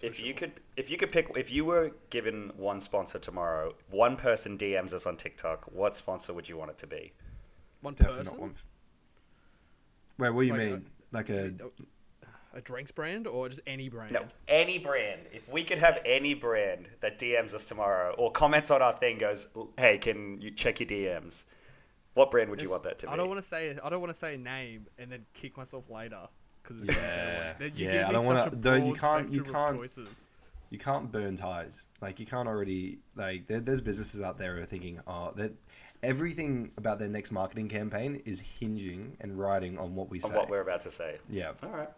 That's for if you sure. could, if you could pick, if you were given one sponsor tomorrow, one person DMs us on TikTok, what sponsor would you want it to be? one Definitely person, not one. f- Wait, what do you Like a- mean? like a a drinks brand or just any brand. No, any brand. If we could have any brand that DMs us tomorrow or comments on our thing, goes, "Hey, can you check your DMs?" What brand would you want that to be? I don't want to say. I don't want to say a name and then kick myself later because Yeah. then you Yeah, give I don't wanna- a though you can't- you can't- of choices. you can't burn ties. Like you can't already like there, there's businesses out there who are thinking, oh, that everything about their next marketing campaign is hinging and riding on what we say. on what we're about to say. yeah. All right.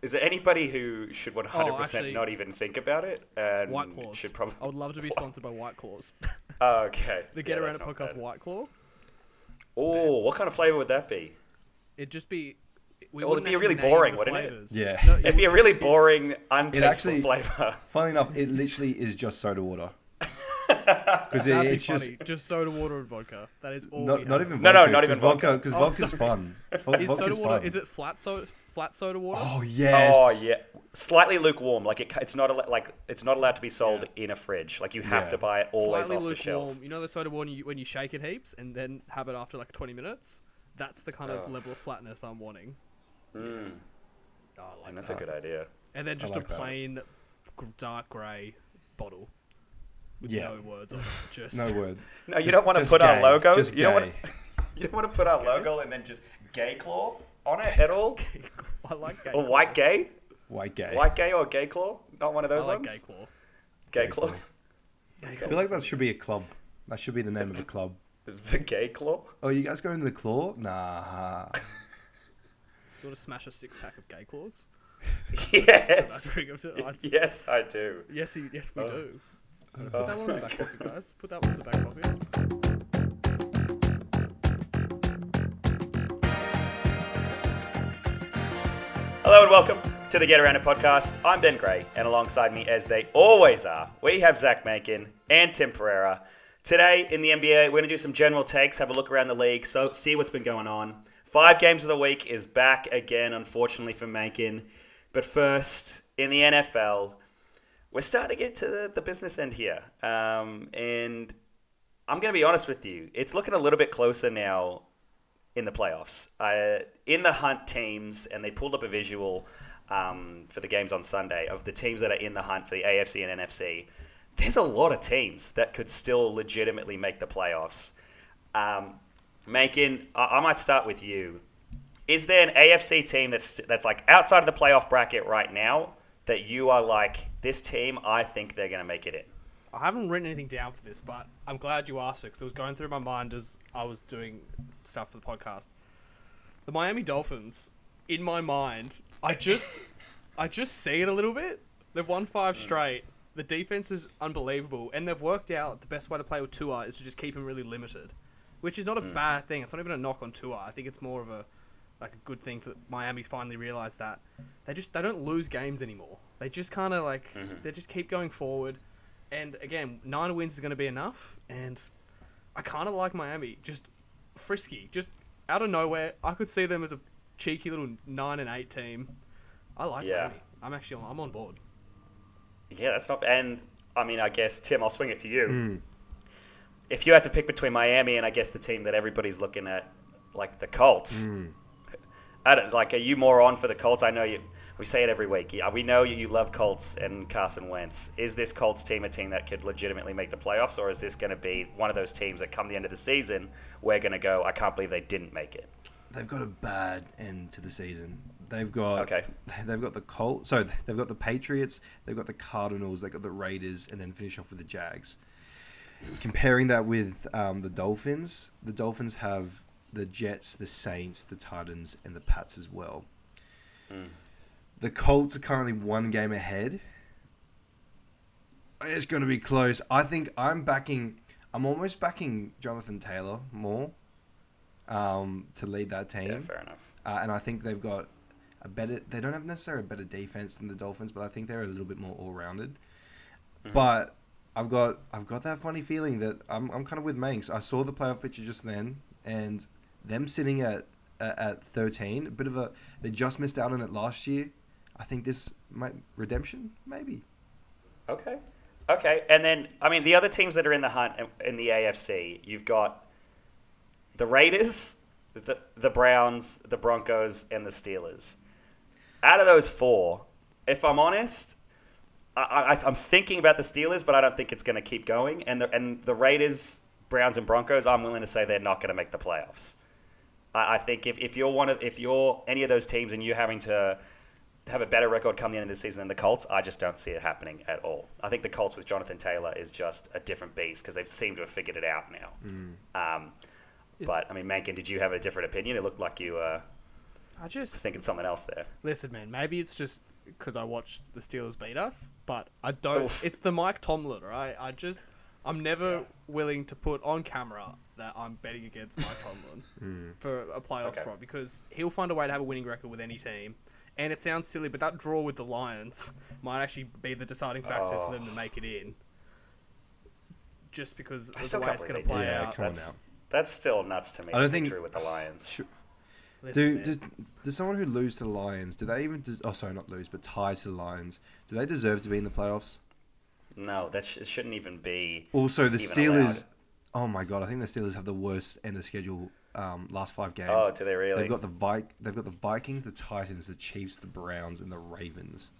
Is there anybody who should 100% Oh, actually- not even think about it? And White Claws. Should probably. I would love to be sponsored by White Claws. Oh, okay. the Yeah, Get Around that's It podcast bad. White Claw. Oh, what kind of flavor would that be? It'd just be. We Well, it'd be actually really boring, the wouldn't it? Yeah, no, it'd be a really boring, untasteful flavor. Funnily enough, it literally is just soda water. Because it, it's just funny. Just soda water and vodka. That is all. not, we not have. even No, no, vodka, not 'cause even vodka vodka. because Oh, vodka's sorry. fun. Vo- Is soda water? fun. Is it flat soda? Flat soda water? Oh, oh yes. Oh yeah, slightly lukewarm. Like it, it's not al- like it's not allowed to be sold in a fridge. Like you have Yeah. to buy it always Slightly off the lukewarm. shelf. You know the soda water you, when you shake it heaps and then have it after like 20 minutes. That's the kind of Oh. level of flatness I'm wanting. Mm, Oh, I like and that's that. a good idea. And then just like a plain g- dark grey bottle with Yeah. no words on it. Just No word. No, you Just- don't want to just put our gay, logo. just you don't want gay. you don't want to put our logo and then just gay claw on it at all. I like gay. or claw. white gay, White gay. white gay or gay claw. Not one of I those like ones. gay claw. Gay Gay claw. claw. I feel like that should be a club. That should be the name of a club. the gay claw. Oh, you guys going to the claw? Nah. You want to smash a six pack of gay claws? Yes. That's pretty good. I- yes, I do. Yes, he, yes, we Oh. do. Oh. Put that one in the back pocket, guys. Put that one in the back pocket. Hello and welcome to the Get Around It podcast. I'm Ben Gray, and alongside me, as they always are, we have Zach Mankin and Tim Pereira. Today in the NBA, we're going to do some general takes, have a look around the league, so see what's been going on. Five games of the week is back again, unfortunately for Mankin. But first, in the NFL, we're starting to get to the, the business end here, um, and I'm going to be honest with you. It's looking a little bit closer now in the playoffs. Uh, in the hunt teams, and they pulled up a visual um, for the games on Sunday of the teams that are in the hunt for the AFC and NFC. There's a lot of teams that could still legitimately make the playoffs. Um, Macon, I, I might start with you. Is there an AFC team that's that's like outside of the playoff bracket right now that you are like this team? I think they're going to make it in. I haven't written anything down for this, but I'm glad you asked it because it was going through my mind as I was doing stuff for the podcast. The Miami Dolphins, in my mind, I just, I just see it a little bit. They've won five mm. straight. The defense is unbelievable, and they've worked out the best way to play with Tua is to just keep him really limited, which is not a bad thing. It's not even a knock on Tua. I think it's more of a like a good thing for Miami's finally realized that they just they don't lose games anymore. They just kind of like they just keep going forward. And again, nine wins is going to be enough. And I kind of like Miami, just frisky, just out of nowhere. I could see them as a cheeky little nine and eight team. I like Yeah. Miami. I'm actually on, I'm on board. Yeah, that's not. And I mean, I guess Tim, I'll swing it to you. Mm. If you had to pick between Miami and I guess the team that everybody's looking at, like the Colts, Mm. I don't, like, are you more on for the Colts? I know you. We say it every week. We know you, love Colts and Carson Wentz. Is this Colts team a team that could legitimately make the playoffs, or is this going to be one of those teams that come the end of the season, we're going to go, I can't believe they didn't make it? They've got a bad end to the season. They've got Okay. They've got the Colts. So they've got the Patriots. They've got the Cardinals. They've got the Raiders, and then finish off with the Jags. Comparing that with um, the Dolphins, the Dolphins have the Jets, the Saints, the Titans, and the Pats as well. The Colts are currently one game ahead. It's going to be close. I think I'm backing. I'm almost backing Jonathan Taylor more um, to lead that team. Yeah, fair enough. Uh, and I think they've got a better. They don't have necessarily a better defense than the Dolphins, but I think they're a little bit more all rounded. But I've got I've got that funny feeling that I'm I'm kind of with Manx. I saw the playoff picture just then, and them sitting at at at 13, a bit of a they just missed out on it last year. I think this might redemption maybe. Okay. Okay. And then, I mean, the other teams that are in the hunt uh, in the AFC, you've got the Raiders, the, the Browns, the Broncos, and the Steelers. Out of those four, if I'm honest, I, I, I'm thinking about the Steelers, but I don't think it's going to keep going. And the, and the Raiders, Browns, and Broncos, I'm willing to say they're not going to make the playoffs. I, I think if, if you're one of if you're any of those teams and you're having to have a better record come the end of the season than the Colts, I just don't see it happening at all. I think the Colts with Jonathan Taylor is just a different beast because they've seemed to have figured it out now. Um, Is- but I mean, Mankin, did you have a different opinion? It looked like you were I just thinking something else there. listen, man. Maybe it's just because I watched the Steelers beat us, but I don't. Oof. It's the Mike Tomlin, right? I just, I'm never willing to put on camera that I'm betting against Mike Tomlin hmm. for a playoffs Okay. spot because he'll find a way to have a winning record with any team. And it sounds silly, but that draw with the Lions might actually be the deciding factor Oh. for them to oh. make it in. Just because of the way it's going to play. Yeah, out. That's that's still nuts to me. I don't think- drew with the Lions. Sure. Listen, Do man. does, does someone who lose to the Lions? Do they even? des- oh, sorry, not lose, but tie to the Lions. Do they deserve to be in the playoffs? No, that sh- it shouldn't even be. Also, the Even Steelers. allowed. Oh my god, I think the Steelers have the worst end of schedule. Um, last five games. Oh, do they really? They've got the Vi- They've got the Vikings, the Titans, the Chiefs, the Browns, and the Ravens.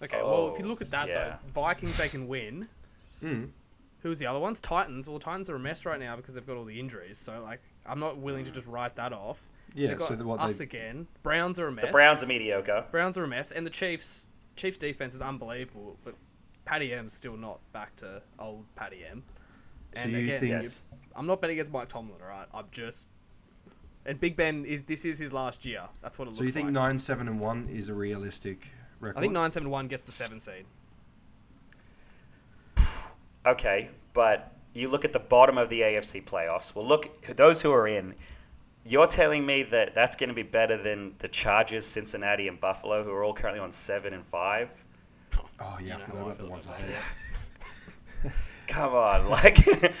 Okay, well, if you Oh, look at that yeah. though, Vikings they can win. Mm. Who's the other ones? Titans. Well, Titans are a mess right now because they've got all the injuries. So like, I'm not willing to just write that off. Yeah, got so the, what us they, again. Browns are a mess. the Browns are mediocre. Browns are a mess, and the Chiefs. Chiefs defense is unbelievable, but Patty M's still not back to old Patty M. So And you again, think- you- Yes. I'm not betting against Mike Tomlin. All right, I'm just. And Big Ben is this is his last year. That's what it looks like. so you think like. nine seven and one is a realistic record? I think nine seven one gets the seven seed. Okay, but you look at the bottom of the AFC playoffs. Well, look, those who are in, you're telling me that that's going to be better than the Chargers, Cincinnati, and Buffalo, who are all currently on seven and five. Oh yeah, You I forgot about the ones about ahead. Come on, like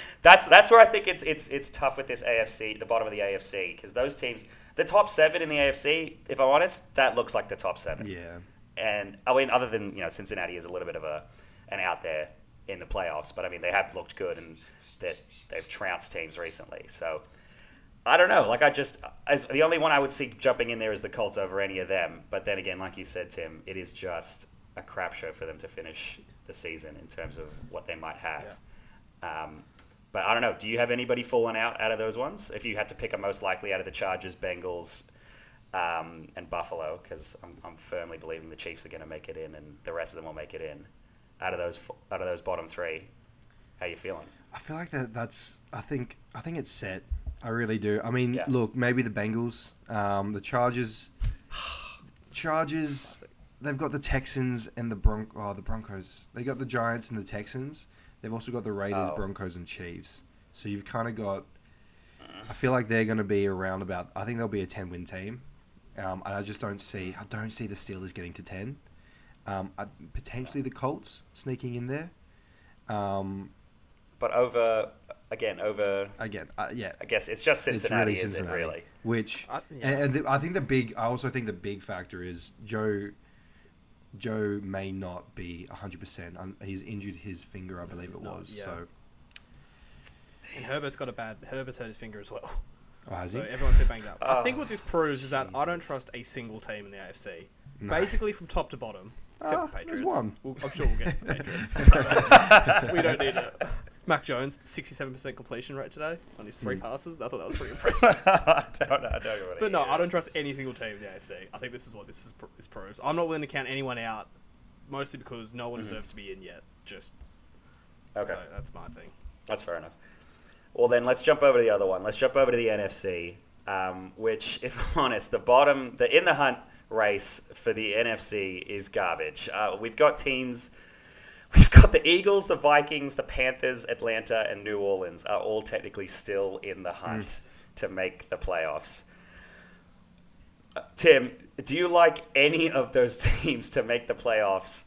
that's that's where I think it's it's it's tough with this AFC, the bottom of the AFC, because those teams, the top seven in the AFC, if I'm honest, that looks like the top seven. Yeah. And I mean, other than you know, Cincinnati is a little bit of a an out there in the playoffs, but I mean, they have looked good and that they've trounced teams recently. So I don't know. Like I just, as the only one I would see jumping in there is the Colts over any of them. But then again, like you said, Tim, it is just a crap show for them to finish the season in terms of what they might have. Um, but I don't know. Do you have anybody falling out out of those ones? If you had to pick a most likely out of the Chargers, Bengals, um, and Buffalo, because I'm, I'm firmly believing the Chiefs are going to make it in, and the rest of them will make it in. Out of those, out of those bottom three, how you feeling? I feel like that. That's. I think. I think it's set. I really do. I mean, Yeah. look, maybe the Bengals, um, the Chargers. Chargers. They've got the Texans and the Bron- oh, the Broncos. They got the Giants and the Texans. They've also got the Raiders, Oh. Broncos, and Chiefs. So you've kind of got. I feel like they're going to be around about. I think they'll be a ten-win team, um, and I just don't see. I don't see the Steelers getting to ten. Um, I, potentially the Colts sneaking in there. Um, But over again, over again, uh, yeah, I guess it's just Cincinnati, it's really is Cincinnati, it really? Which I- yeah. and, and the, I think the big, I also think the big factor is Joe. Joe may not be hundred percent. Um, he's injured his finger, I believe He's it not, was. yeah. So, And Herbert's got a bad. Herbert's hurt his finger as well. oh, has he? So everyone's been banged up. Ah. I Oh, think what this proves is that I don't trust a single team in the AFC. No. Basically, from top to bottom, except ah, for there's Patriots. one. We'll, I'm sure we'll get to the Patriots. we don't need it. Mac Jones, 67% completion rate today on his three passes. I thought that was pretty impressive. I don't know. I don't know But no. I don't trust any single team in the AFC. I think this is what this is, this proves. I'm not willing to count anyone out, mostly because no one deserves to be in yet. Just Okay, so that's my thing. that's fair enough. Well, then let's jump over to the other one. Let's jump over to the NFC, um, which, if I'm honest, the bottom, the in the hunt race for the NFC is garbage. Uh, we've got teams. We've got the Eagles, the Vikings, the Panthers, Atlanta, and New Orleans are all technically still in the hunt to make the playoffs. Uh, Tim, do you like any of those teams to make the playoffs?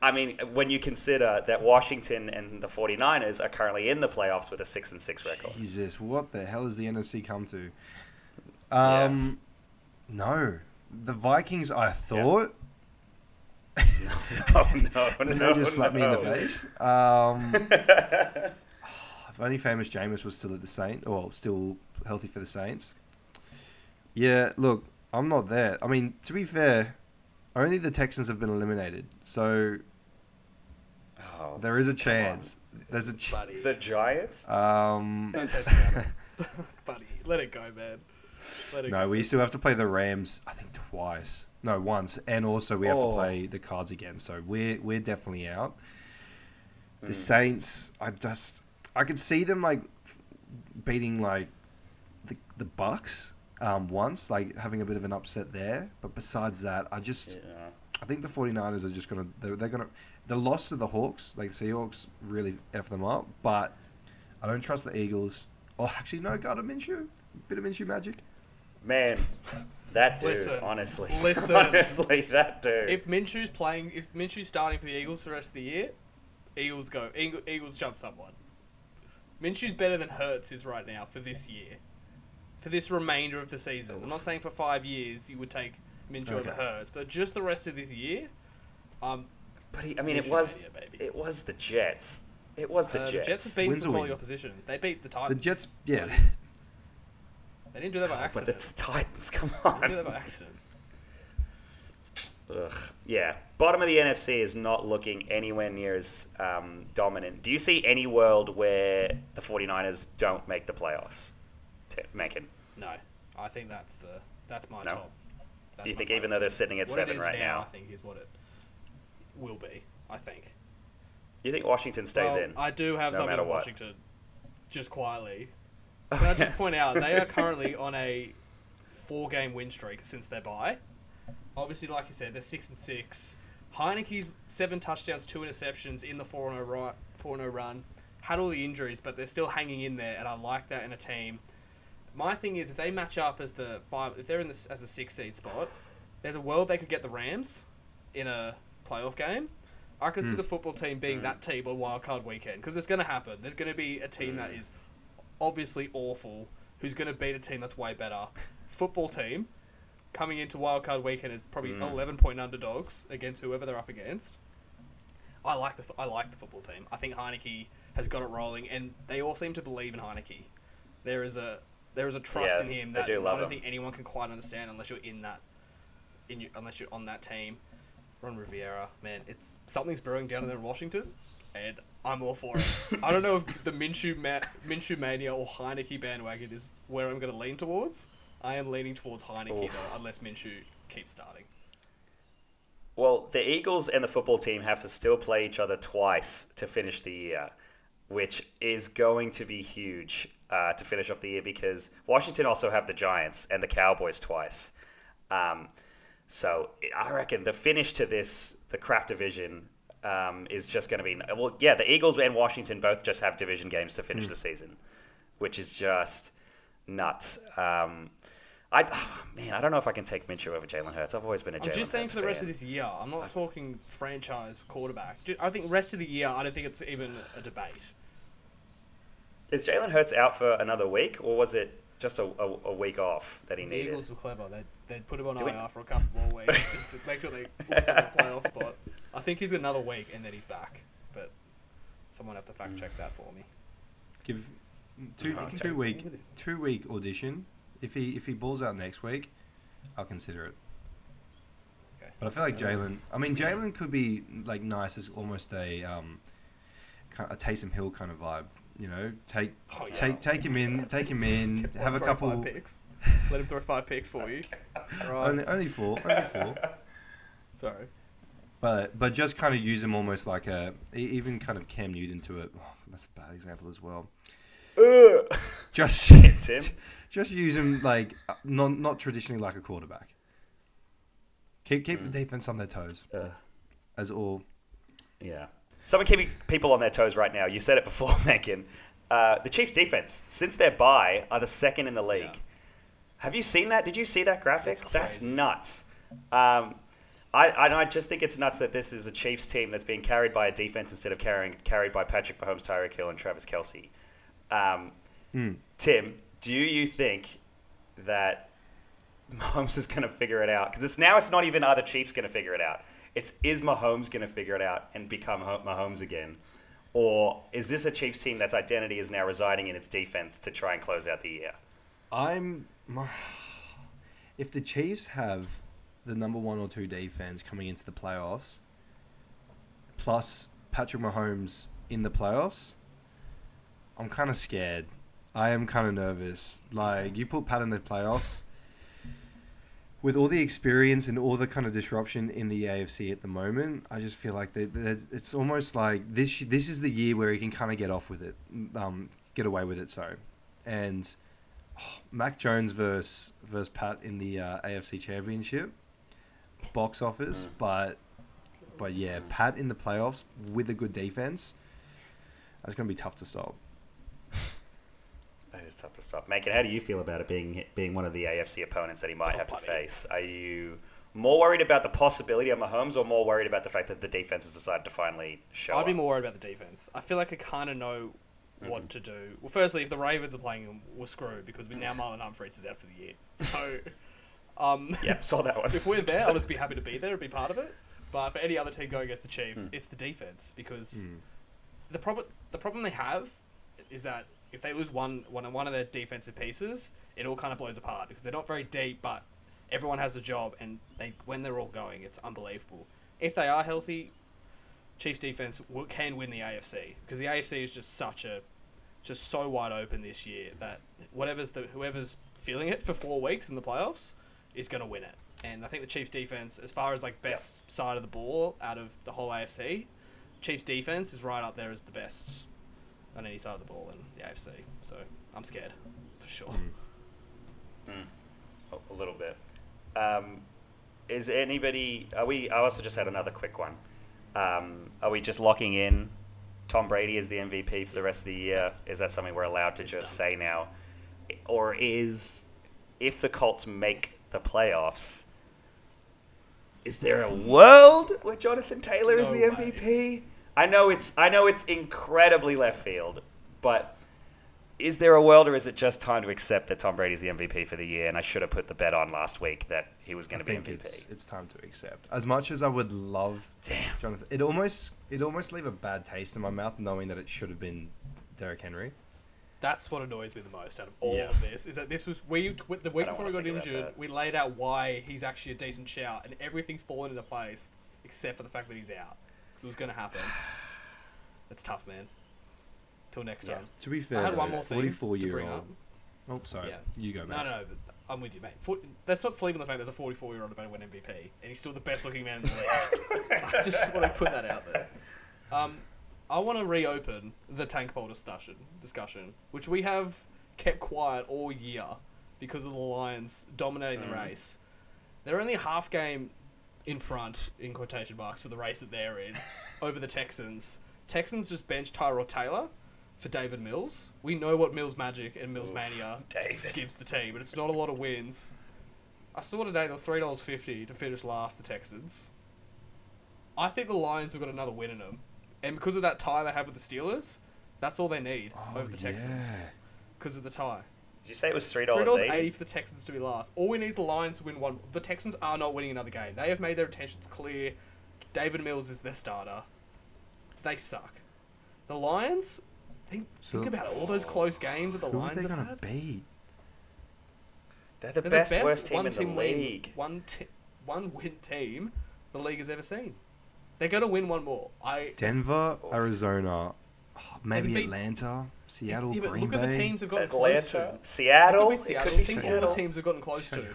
I mean, when you consider that Washington and the 49ers are currently in the playoffs with a 6 and 6 record. Jesus, what the hell has the NFC come to? Yeah. Um, no, the Vikings. I thought Oh no, and no, they just slapped me in the face. Um, if only famous Jameis was still at the Saints, or still healthy for the Saints. Yeah, look, I'm not there. I mean, to be fair, only the Texans have been eliminated, so Oh, there is a chance. There's a ch- buddy. the Giants. um. Don't say Seattle. buddy, let it go, man. Let it No, go. we still have to play the Rams. I think twice. No, once, and also we have Oh. to play the Cards again. So we're we're definitely out. The Saints, I just I could see them like beating like the the Bucks um, once, like having a bit of an upset there. But besides that, I just Yeah. I think the 49ers are just gonna they're, they're gonna the loss to the Hawks, like Seahawks, really f them up. But I don't trust the Eagles. Oh, actually, no, a Minshew, bit of Minshew magic. Man, that dude. Listen, honestly, listen. honestly, that dude. If Minshew's playing, if Minshew's starting for the Eagles the rest of the year, Eagles go. Eagle, Eagles jump someone. Minshew's better than Hurts is right now for this year, for this remainder of the season. I'm not saying for five years you would take Minshew over Hurts, but just the rest of this year, um, but he, I mean, it was mania, baby. it was the Jets. It was the uh, Jets. the Jets have beaten Wins some or quality opposition. They beat the The Titans. Jets, yeah, They didn't do that by accident. but it's the Titans. Come on. They didn't do that by accident. Ugh. Yeah, bottom of the NFC is not looking anywhere near as um, dominant. Do you see any world where the 49ers don't make the playoffs? T- Mackin? No, I think that's the that's my No? top. That's You think even though they're sitting at What seven right now? now, I think is what it will be. I think. You think Washington stays Well, in? I do have no something what. Washington, just quietly. Can I just point out they are currently on a four-game win streak since their bye. Obviously, like you said, they're six and six. Heineke's seven touchdowns, two interceptions in the four and oh zero four zero oh run. Had all the injuries, but they're still hanging in there, and I like that in a team. My thing is, if they match up as the five, if they're in the as the six seed spot, there's a world they could get the Rams in a playoff game. I could see hmm. the football team being hmm. that team on wild card weekend because it's going to happen. There's going to be a team that hmm. is obviously awful who's going to beat a team that's way better. Football team coming into wildcard weekend is probably mm. 11 point underdogs against whoever they're up against. I like the I like the football team. I think Heineke has got it rolling, and they all seem to believe in Heineke. There is a there is a trust Yeah, in him that do I don't him. think anyone can quite understand unless you're in that in your, unless you're on that team. Ron Rivera, man, it's something's brewing down there in Washington, and I'm all for it. I don't know if the Minshew ma- Minshew mania or Heineke bandwagon is where I'm going to lean towards. I am leaning towards Heineke Oof. though, unless Minshew keeps starting. Well, the Eagles and the football team have to still play each other twice to finish the year, which is going to be huge uh, to finish off the year because Washington also have the Giants and the Cowboys twice. Um, so I reckon the finish to this, the crap division, um, is just going to be well. Yeah, the Eagles and Washington both just have division games to finish the season, which is just nuts. Um, I man, I don't know if I can take Minshew over Jalen Hurts. I've always been a I'm Jalen just saying Hurts for the rest of this year. I'm not talking franchise quarterback. I think rest of the year, I don't think it's even a debate. Is Jalen Hurts out for another week, or was it just a, a, a week off that he The needed? Eagles were clever. They'd, they'd put him on Do we- IR for a couple more weeks just to make sure they at the playoff spot. I think he's another week and then he's back. But someone have to fact check that for me. give two week two week audition. If he if he balls out next week, I'll consider it. Okay. But I feel like Jalen. I mean, Jalen could be like nice as almost a um, a Taysom Hill kind of vibe. You know, take Oh, yeah. take take him in, take him in, have a couple. Five picks. Let him throw five picks for you. Only, Right. only four, only four. Sorry. But but just kind of use him almost like a even kind of Cam Newton to it. Oh, that's a bad example as well. Ugh. Just Tim. just use him like uh, not not traditionally like a quarterback. Keep keep Hmm. the defense on their toes Ugh. as all. Yeah. Someone keeping people on their toes right now. You said it before, Megan. Uh, the Chiefs' defense, since their bye, are the second in the league. Yeah. Have you seen that? Did you see that graphic? That's That's, nuts. Um, I, I, I just think it's nuts that this is a Chiefs team that's being carried by a defense instead of carrying, carried by Patrick Mahomes, Tyreek Hill, and Travis Kelce. Um, Hmm. Tim, do you think that Mahomes is going to figure it out? Because it's now it's not even are the Chiefs going to figure it out. It's is Mahomes going to figure it out and become Ho- Mahomes again? Or is this a Chiefs team that's identity is now residing in its defense to try and close out the year? I'm. If the Chiefs have the number one or two defense coming into the playoffs, plus Patrick Mahomes in the playoffs, I'm kind of scared. I am kind of nervous. Like you put Pat in the playoffs, with all the experience and all the kind of disruption in the AFC at the moment, I just feel like they, they, it's almost like this. This is the year where he can kind of get off with it, um, get away with it. So, and oh, Mac Jones versus versus Pat in the uh, AFC Championship box office, but but yeah, Pat in the playoffs with a good defense, that's gonna be tough to stop. That is tough to stop. Macon, how do you feel about it being being one of the AFC opponents that he might Oh, have to buddy. face? Are you more worried about the possibility of Mahomes or more worried about the fact that the defense has decided to finally show I'd be more worried about the defense. I feel like I kind of know what Mm-hmm. to do. Well, firstly, if the Ravens are playing them, we're screwed because we now Marlon Humphreys is out for the year. So, um, Yeah, saw that one. if we're there, I'll just be happy to be there and be part of it. But for any other team going against the Chiefs, Hmm. it's the defense because Mm. the problem the problem they have is that if they lose one one one of their defensive pieces, it all kind of blows apart because they're not very deep, but everyone has a job, and they when they're all going, it's unbelievable. If they are healthy, Chiefs defense will, can win the AFC because the AFC is just such a just so wide open this year that whatever's the whoever's feeling it for four weeks in the playoffs is going to win it. And I think the Chiefs defense, as far as like best side of the ball out of the whole AFC, Chiefs defense is right up there as the best on any side of the ball in the AFC. So I'm scared for sure. Mm. A a little bit. Um, is anybody? Are we? I also just had another quick one. Um, are we just locking in Tom Brady as the MVP for the rest of the year? Is that something we're allowed to It's just done. say now, or is if the Colts make the playoffs? Is there a world where Jonathan Taylor is No the way. MVP? I know it's I know it's incredibly left field, but is there a world, or is it just time to accept that Tom Brady's the MVP for the year? And I should have put the bet on last week that he was going to be MVP. it's it's time to accept. As much as I would love Damn. Jonathan, it almost it almost leave a bad taste in my mouth knowing that it should have been Derrick Henry. That's what annoys me the most out of all Yeah. of this is that this was we the week before wanna he got injured, we laid out why he's actually a decent shout, and everything's fallen into place except for the fact that he's out because it was going to happen. It's tough, man. Till next Yeah. time. To be fair, I fair, had one though, more thing 44 to year bring old. up. Oh, sorry. Yeah. You go, No, mate. no, no, but I'm with you, mate. For, let's not sleep on the fact there's a 44 year old about to win MVP, and he's still the best looking man in the league. I just want to put that out there. Um, I want to reopen the tank bowl discussion, discussion, which we have kept quiet all year because of the Lions dominating the Mm. race. They're only half game in front, in quotation marks, for the race that they're in, over the Texans. Texans just benched Tyrod Taylor for Davis Mills. We know what Mills magic and Mills Oof, mania David. gives the team, but it's not a lot of wins. I saw today they're three dollars fifty to finish last. The Texans. I think the Lions have got another win in them, and because of that tie they have with the Steelers, that's all they need Oh, over the Texans. yeah. Because of the tie, Did you say it was three three dollars dollars eighty? eighty for the Texans to be last. All we need is the Lions to win one. The Texans are not winning another game. They have made their intentions clear. Davis Mills is their starter. They suck. The Lions. Think, So- think about it. All those close games that the Who are Lions they have gonna beat? They're the They're best, worst team one in the team win- league. one ti- one win team the league has ever seen. They're gonna win one more. I Denver, Oof. Arizona, oh, maybe beat- Atlanta, Seattle, yeah, Green look Bay. at the teams they've gotten close to. Seattle. It could be It Seattle. could be Think all the teams have gotten close to.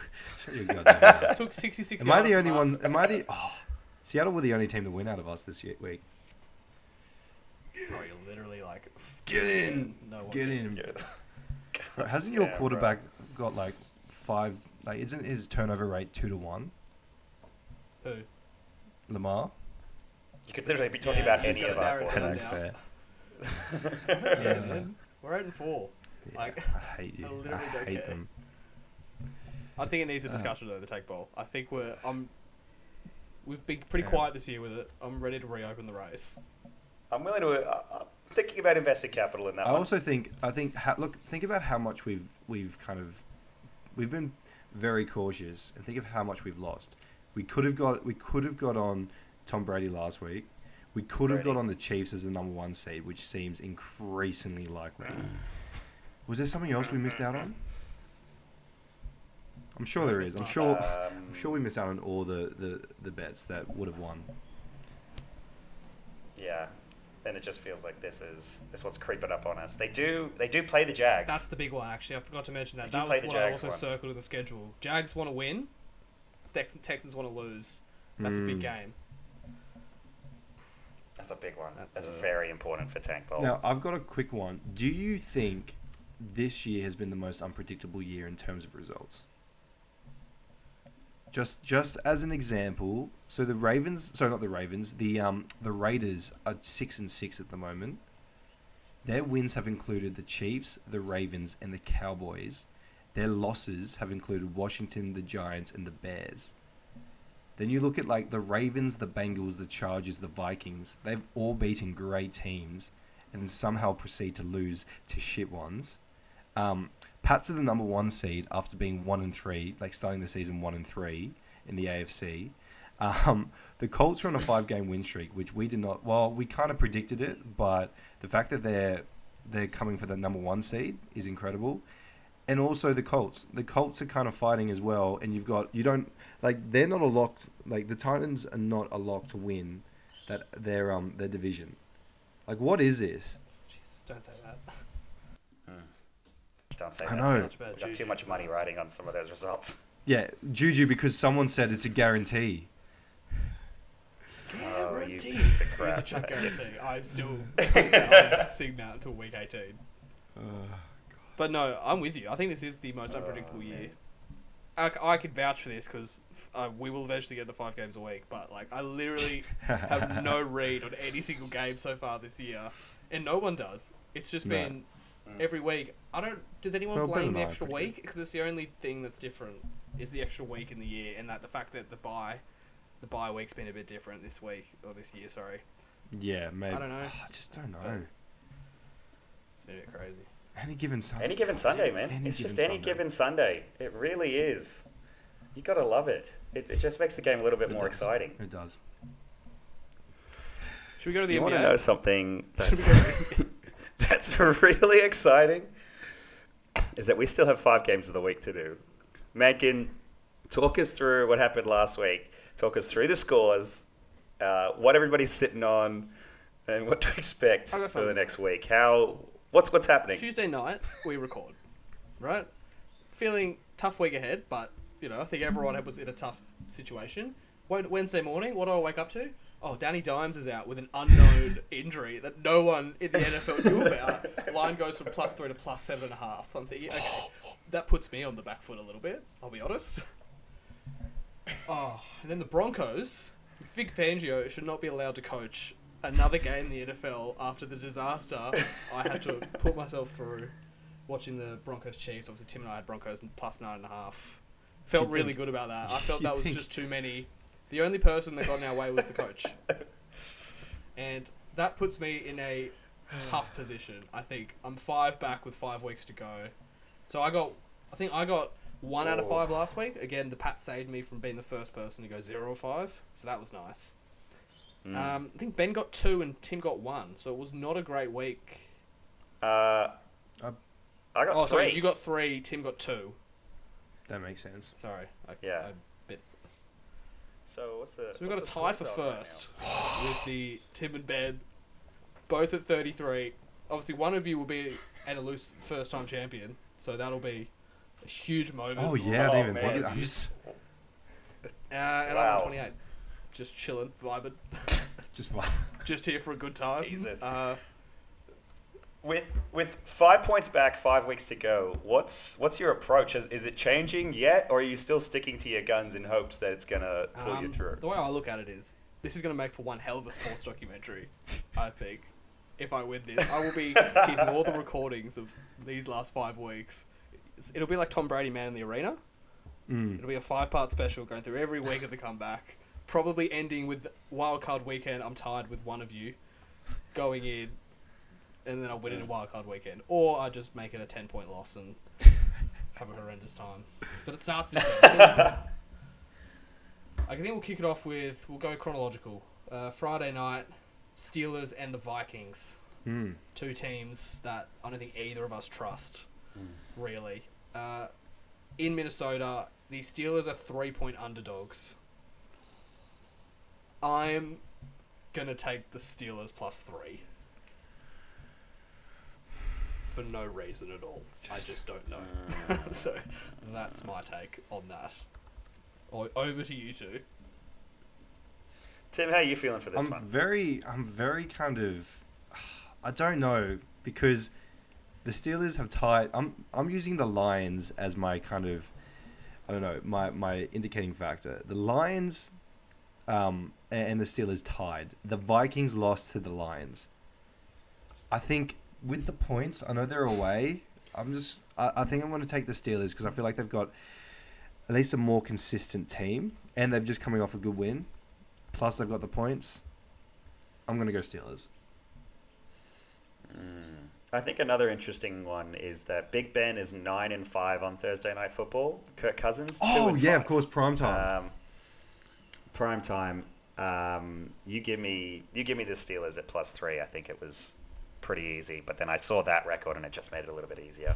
Shut your goddamn mouth. It took 66 Am I the only one? Am I the? Oh, Seattle were the only team to win out of us this year, week. Bro, you're literally like Get in, No one get in. Bro, hasn't your Yeah, bro. quarterback got like five? Like, isn't his turnover rate two to one? Who? Lamar. You could literally be talking Yeah, about any of our narrowed Yeah, quarterbacks. Yeah, Yeah. man. We're eight and four. Yeah, Like, I hate you. I I, don't hate care. them. I think it needs a Uh, discussion though. The take bowl. I think we're. I'm. We've been pretty Yeah. quiet this year with it. I'm ready to reopen the race. I'm willing to. Uh, I'm thinking about investing capital in that I one. also think I think ha- look think about how much we've we've kind of we've been very cautious and think of how much we've lost. We could have got we could have got on Tom Brady last week. We could have got on the Chiefs as the number one seed, which seems increasingly likely. Was there something else we missed out on? I'm sure there is. I'm sure. Um, I'm sure we missed out on all the, the, the bets that would have won. Yeah, then it just feels like this is this what's creeping up on us. They do they do play the Jags. That's the big one, actually. I forgot to mention that. Did you That play was the what I Jags also once? circled in the schedule. Jags want to win. Tex- Texans want to lose. That's a big Mm. game. That's a big one. That's That's, a- very important for Tank Bowl. Now, I've got a quick one. Do you think this year has been the most unpredictable year in terms of results? Just just as an example, so the Ravens, sorry, not the Ravens, the um the Raiders are 6 and 6 at the moment. Their wins have included the Chiefs, the Ravens, and the Cowboys. Their losses have included Washington, the Giants, and the Bears. Then you look at like the Ravens, the Bengals, the Chargers, the Vikings. They've all beaten great teams, and somehow proceed to lose to shit ones. Um, Pats are the number one seed after being one and three, like starting the season one and three in the AFC. Um, the Colts are on a five-game win streak, which we did not. Well, we kind of predicted it, but the fact that they're they're coming for the number one seed is incredible. And also the Colts. The Colts are kind of fighting as well, and you've got you don't like they're not a locked like the Titans are not a lock to win that their um their division. Like what is this? Jesus, don't say that. Don't say I that. know. too Such bad We've got too much money riding on some of those results. Yeah, Juju because someone said it's a guarantee. Oh, you Guarantee. piece of It is a crap. guarantee. I'm still I'm seeing that until week 18. But no, I'm with you. I think this is the most unpredictable Oh, year. I, I can vouch for this because uh, we will eventually get to five games a week. But like, I literally have no read on any single game so far this year, and no one does. It's just No. been every week. I don't. Does anyone Well, blame the extra week? Because it's the only thing that's different is the extra week in the year, and that the fact that the bye, the bye week's been a bit different this week or this year. Sorry, Yeah, maybe. I don't know. I just don't know. But- it's been a bit crazy. Any given Sunday. Any given Sunday, It's man. any it's just any Sunday. given Sunday. It really is. You gotta love it. It, it just makes the game a little bit It more does. exciting. It does. Should we go to the You want to know something that's go to the NBA? that's really exciting? Is that we still have five games of the week to do. Megan, talk us through what happened last week. Talk us through the scores, uh, what everybody's sitting on, and what to expect for the next week. How what's what's happening? Tuesday night we record, right? Feeling tough week ahead, but you know I think everyone was in a tough situation. Wednesday morning, what do I wake up to? Oh, Danny Dimes is out with an unknown injury that no one in the NFL knew about. Line goes from plus three to plus seven and a half. I'm thinking, okay, that puts me on the back foot a little bit. I'll be honest. Oh, and then the Broncos. Vic Fangio should not be allowed to coach another game in the NFL after the disaster I had to put myself through watching the Broncos Chiefs. Obviously, Tim and I had Broncos plus nine and a half. Felt really think- good about that. I felt that was think- just too many. The only person that got in our way was the coach, and that puts me in a tough position. I think I'm five back with five weeks to go. So I got, I think I got one out of Oh. five last week. Again, the Pat saved me from being the first person to go zero or five, so that was nice. Mm. Um, I think Ben got two and Tim got one, so it was not a great week. Uh, I got Oh, three. sorry, you got three. Tim got two. That makes sense. Sorry. I, Yeah. I bit. so what's the? So we've got a tie for scores on right first with the Tim and Ben, both at 33. Obviously, one of you will be an elusive first-time champion, so that'll be a huge moment. Oh for yeah, I Oh, didn't even think of that. Uh, and I'm Wow. 28. Just chilling, vibing, just vibing. just here for a good time. Jesus. Uh, With with five points back, five weeks to go, what's what's your approach? Is, is it changing yet, or are you still sticking to your guns in hopes that it's gonna pull you Um, through? The way I look at it is, this is going to make for one hell of a sports documentary. I think, if I win this, I will be keeping all the recordings of these last five weeks. It'll be like Tom Brady Man in the Arena. Mm. It'll be a five-part special going through every week of the comeback. Probably ending with wildcard weekend. I'm tired with one of you going in, and then I'll win it in wildcard weekend, or I just make it a ten-point loss and have a horrendous time. But it starts this way. I think we'll kick it off with we'll go chronological. Uh, Friday night, Steelers and the Vikings. Hmm. Two teams that I don't think either of us trust, really. Uh, in Minnesota, the Steelers are three point underdogs. I'm gonna take the Steelers plus three. For no reason at all. I just don't know. so that's my take on that. O- over to you two. Tim, how are you feeling for this I'm one? very, I'm very kind of, I don't know because the Steelers have tied. I'm, I'm using the Lions as my kind of, I don't know, my my indicating factor. The Lions, um, a- and the Steelers tied. The Vikings lost to the Lions. I think with the points, I know they're away. I'm just, I, I think I'm going to take the Steelers because I feel like they've got at least a more consistent team, and they've just coming off a good win. Plus, they've got the points. I'm going to go Steelers. I think another interesting one is that Big Ben is nine and five on Thursday Night Football. Kirk Cousins. Two Oh yeah, five. of course, prime time. Um, prime time. Um, you give me you give me the Steelers at plus three. I think it was pretty easy, but then I saw that record and it just made it a little bit easier.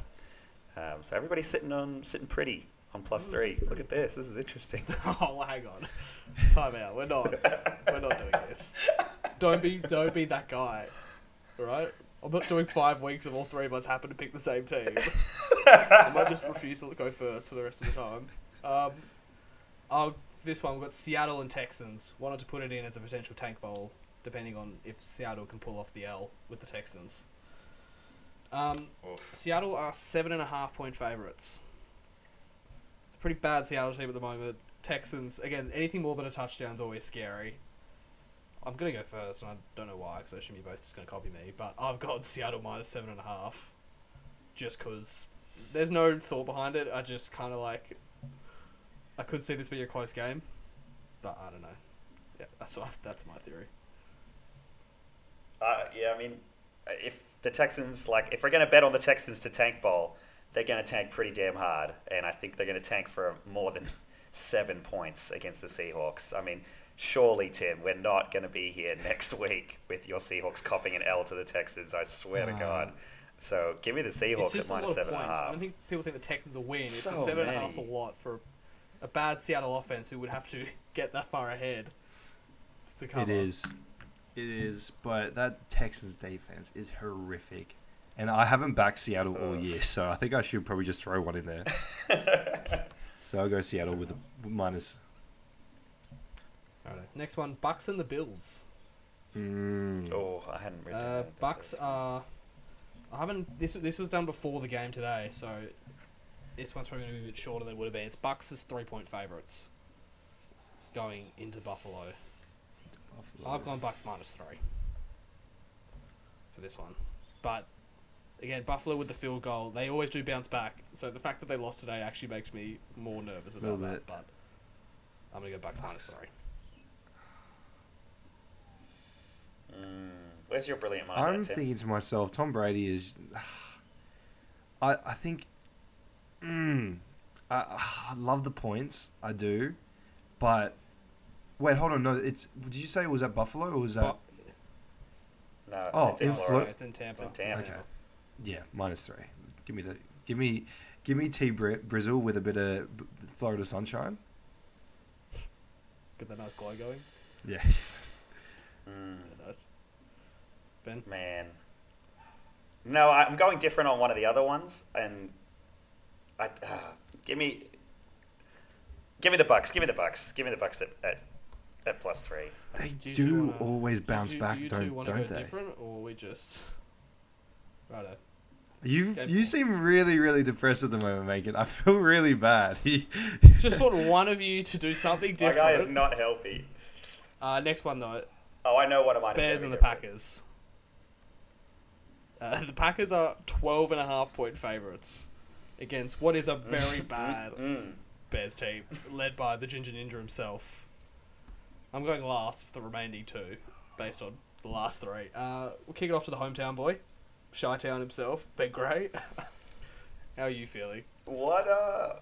Um, so everybody's sitting on sitting pretty on plus three. Look at this. This is interesting. Oh, hang on. Time out. We're not. We're not doing this. Don't be. Don't be that guy. All right. I'm not doing five weeks of all three of us happen to pick the same team. I might just refuse to go first for the rest of the time. Um, I'll, this one we've got Seattle and Texans. Wanted to put it in as a potential tank bowl, depending on if Seattle can pull off the L with the Texans. Um, Seattle are seven and a half point favorites. It's a pretty bad Seattle team at the moment. Texans again, anything more than a touchdown is always scary. I'm gonna go first, and I don't know why, because I assume you're both just gonna copy me. But I've got Seattle minus seven and a half, just because there's no thought behind it. I just kind of like, I could see this being a close game, but I don't know. Yeah, that's what, that's my theory. Uh, yeah, I mean, if the Texans like, if we're going to bet on the Texans to tank bowl, they're going to tank pretty damn hard, and I think they're going to tank for more than seven points against the Seahawks. I mean, surely, Tim, we're not going to be here next week with your Seahawks copping an L to the Texans. I swear to God. So give me the Seahawks at just a lot minus of seven and a points. I don't think people think the Texans will win. It's So just seven and a half's a many. lot for a bad Seattle offense who would have to get that far ahead to cover. It is, it is. But that Texans defense is horrific, and I haven't backed Seattle all year, so I think I should probably just throw one in there. so I'll go Seattle with a minus. Righto. Next one, Bucks and the Bills. Mm. Oh, I hadn't written Uh, that down. Bucks are. I haven't. This this was done before the game today, so this one's probably going to be a bit shorter than it would have been. It's Bucks as three point favourites going into Buffalo. Buffalo. I've gone Bucks minus three for this one, but again, Buffalo with the field goal, they always do bounce back. So the fact that they lost today actually makes me more nervous about that. But I'm gonna go Bucks minus Bucks. three. Mm, where's your brilliant mind? I'm thinking to myself, Tom Brady is. I I think. Mm, I, I love the points. I do, but wait, hold on. No, it's. Did you say it was at Buffalo or was that? Bu- no, Oh, it's in in Florida. Florida. it's in Tampa. It's in Tampa. Okay. Yeah, minus three. Give me the. Give me. Give me T Bri- Brizzle with a bit of b- Florida sunshine. Get that nice glow going. Yeah. Mm. Yeah, nice. Ben. Man. No, I'm going different on one of the other ones, and I uh, give me give me the bucks. Give me the bucks. Give me the bucks at at, at plus three. They Do do wanna- always Do bounce you- back, do you two don't wanna don't go they? different, or we just righto? You you seem really really depressed at the moment, Megan. I feel really bad. Just want one of you to do something different. My guy is not healthy. Uh, next one though, Oh, I know one of mine. Bears and the different. Packers. Uh, the Packers are 12 and a half point favorites against what is a very bad Mm. Bears team led by the Ginger Ninja himself. I'm going last for the remaining two based on the last three. Uh, we'll kick it off to the hometown boy, Chi-Town himself, Ben Gray. How are you feeling? What uh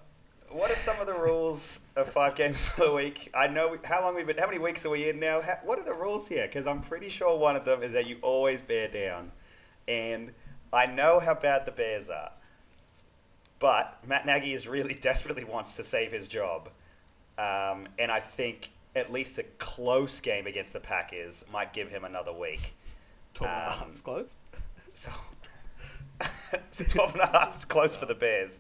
what are some of the rules of five games a week? I know how long we've been. How many weeks are we in now? How, what are the rules here? Because I'm pretty sure one of them is that you always bear down, and I know how bad the Bears are. But Matt Nagy is really desperately wants to save his job, um, and I think at least a close game against the Packers might give him another week. 12 and a half Um, is close. So, so 12 and a half is close for the Bears.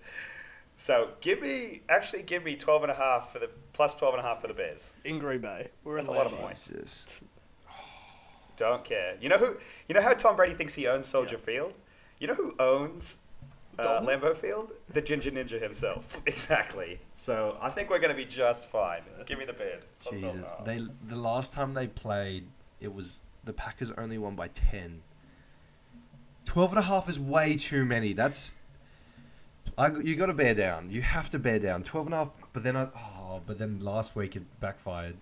So give me, actually give me 12 and a half for the, plus 12 and a half for the Bears. In Green Bay. We're That's in a lot of points. Jesus. Don't care. You know who, you know how Tom Brady thinks he owns Soldier Yeah. Field? You know who owns uh? Lambeau Field? The Ginger Ninja himself. exactly. So I think we're going to be just fine. Give me the Bears. Plus 12 Jesus. and a half. They the last time they played, it was the Packers only won by 10. 12 and a half is way too many. That's I, you got to bear down. You have to bear down. 12 and a half, but then I oh, but then last week it backfired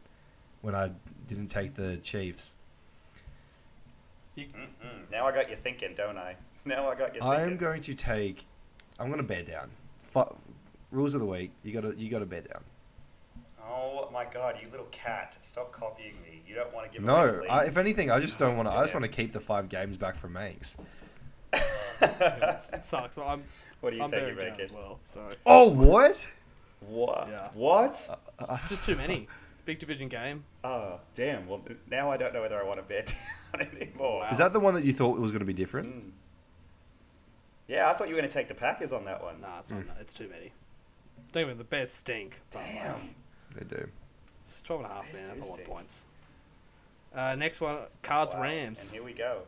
when I didn't take the Chiefs. Mm-mm. Now I got you thinking, don't I? Now I got you. I am going to take I'm going to bear down. Fi rules of the week. You got to you got to bear down. Oh my god, you little cat. Stop copying me. You don't want to give away No, lead. I, if anything, I just don't want to. I just want to keep the five games back from Manx. it sucks, but I'm, what are you I'm taking, bearing down as well. So Oh, what? What? Yeah. What? just too many. Big division game. Oh, damn. Well, now I don't know whether I want to bet down anymore. Wow. Is that the one that you thought was going to be different? Mm. Yeah, I thought you were going to take the Packers on that one. Nah, it's not. It's too many. Don't even the Bears stink. But Damn. They do. It's 12 and a half, man. That's a lot of points. Uh, next one, Cards Wow. Rams. And here we go.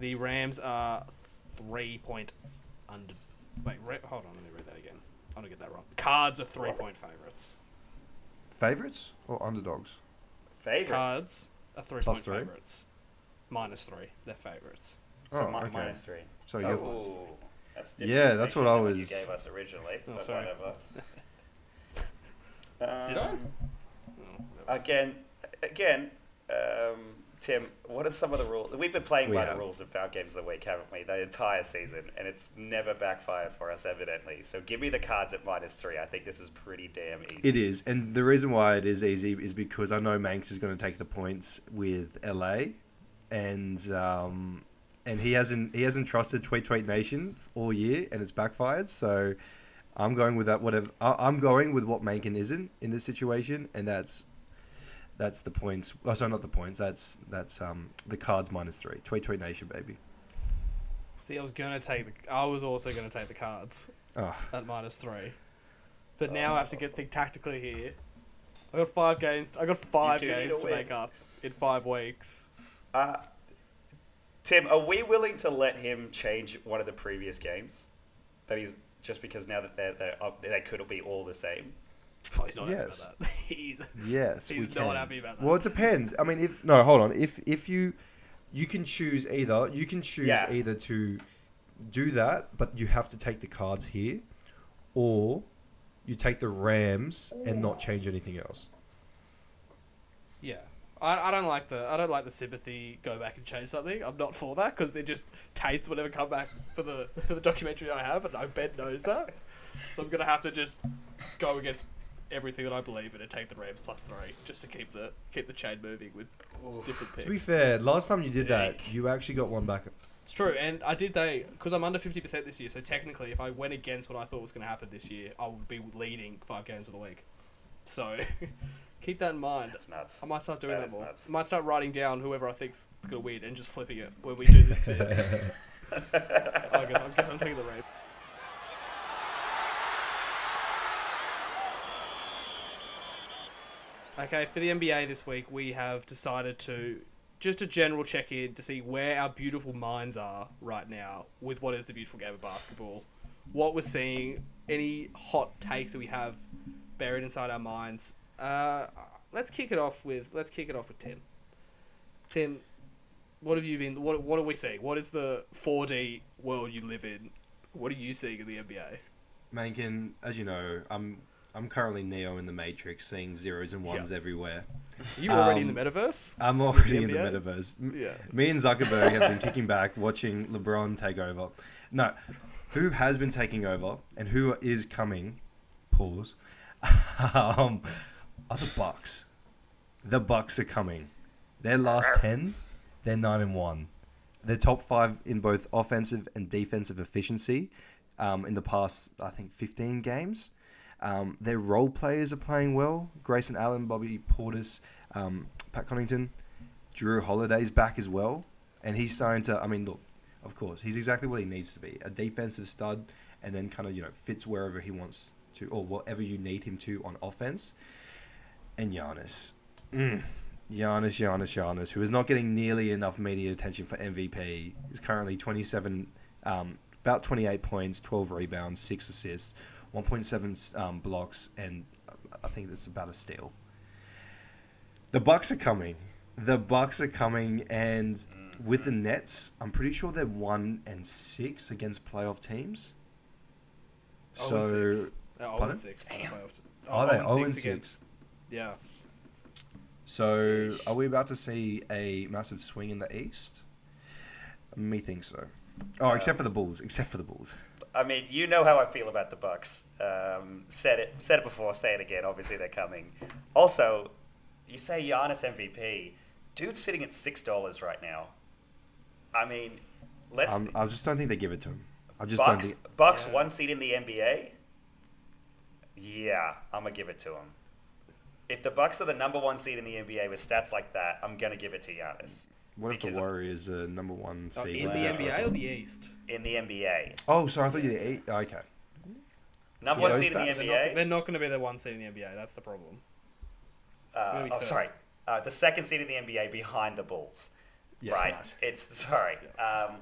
The Rams are three point under. Wait, re- hold on, let me read that again. I'm gonna get that wrong. Cards are three point favorites. Favorites or underdogs? Favorites. Cards are three Plus point three? favorites. Minus three. They're favorites. So Oh, mi- okay. minus three. So oh, you're that's Yeah, that's what I than was- You gave us originally. Oh, but sorry. Whatever. Did I? Um, Again, again, um, Tim, what are some of the rules? We've been playing We by have. the rules of Foul Games of the Week, haven't we? The entire season, and it's never backfired for us, evidently. So give me the cards at minus three. I think this is pretty damn easy. It is, and the reason why it is easy is because I know Manx is going to take the points with LA, and um, and he hasn't he hasn't trusted Tweet Tweet Nation all year, and it's backfired. So I'm going with that. Whatever I, I'm going with what Mankin isn't in this situation, and that's that's the points. Oh, sorry, not the points. That's that's um the cards minus three. Tweet Tweet Nation, baby. See, I was gonna take the. I was also gonna take the cards Oh, at minus three, but now I have to get think tactically here. I got five games. I got five games a to win. make up in five weeks. Uh, Tim, are we willing to let him change one of the previous games? That he's just because now that they're, they're up, they could be all the same. Oh, he's not Yes. happy about that. he's yes, He's we not can. happy about that. Well, it depends. I mean, if no, hold on. If if you you can choose either, you can choose Yeah. either to do that, but you have to take the cards here, or you take the Rams and not change anything else. yeah. I, I don't like the I don't like the sympathy. Go back and change something. I'm not for that because it just taints whatever come back for the for the documentary I have, and I Ben knows that. So I'm gonna have to just go against everything that I believe in and take the Rams plus three just to keep the keep the chain moving with different picks. To be fair, last time you did that, you actually got one back. It's true, and I did they because I'm under fifty percent this year. So technically, if I went against what I thought was going to happen this year, I would be leading five games of the week. So keep that in mind. That's nuts. I might start doing That that, more. nuts. I might start writing down whoever I think's gonna win and just flipping it when we do this bit. Oh, I guess, I guess I'm taking the Rams. Okay, for the NBA this week, we have decided to just a general check in to see where our beautiful minds are right now with what is the beautiful game of basketball. What we're seeing, any hot takes that we have buried inside our minds. Uh, let's kick it off with let's kick it off with Tim. Tim, what have you been? What what are we seeing? What is the 4D world you live in? What are you seeing in the NBA? Mankin, as you know, I'm I'm currently Neo in the Matrix, seeing zeros and ones Yeah. everywhere. Are you already in Um, the metaverse? I'm already in the metaverse. Yeah. Me and Zuckerberg have been kicking back, watching LeBron take over. No, who has been taking over and who is coming pause, um, are the Bucks. The Bucks are coming. Their last ten, they're nine and one. They're top five in both offensive and defensive efficiency um, in the past, I think, fifteen games. Um, their role players are playing well. Grayson Allen, Bobby Portis, um, Pat Connaughton, Jrue Holiday's back as well, and he's starting to. I mean, look, of course, he's exactly what he needs to be a defensive stud, and then kind of you know fits wherever he wants to or whatever you need him to on offense. And Giannis, mm, Giannis, Giannis, Giannis, who is not getting nearly enough media attention for MVP, is currently 27, um, about 28 points, 12 rebounds, six assists, 1.7 um, blocks, and I think that's about a steal. The Bucks are coming. The Bucks are coming, and with the Nets, I'm pretty sure they're one and six against playoff teams. Oh, So, and six. Uh, oh, pardon? and six. playoff t- Are oh, they? and Oh, and six six. against- Yeah. so are we about to see a massive swing in the East? Me think so. Oh, except for the Bulls. Except for the Bulls. I mean, you know how I feel about the Bucks. Um, said it, said it before. Say it again. Obviously, they're coming. Also, you say Giannis MVP. Dude's sitting at six dollars right now. I mean, let's Um, I just don't think they give it to him. I just don't Bucks. think. Bucks Yeah. one seed in the NBA. Yeah, I'm gonna give it to him. If the Bucks are the number one seed in the NBA with stats like that, I'm gonna give it to Giannis What if the Warriors are number one seed? in Wow. the NBA or the East? in the NBA. Oh, sorry, I thought you were the eight. oh, Okay. Number Yeah, one those seed in the stats. They're not, NBA. they're not going to be the one seed in the NBA. That's the problem. Uh, oh, sorry. Uh, the second seed in the NBA behind the Bulls. Yes, right. nice. It's sorry. Um,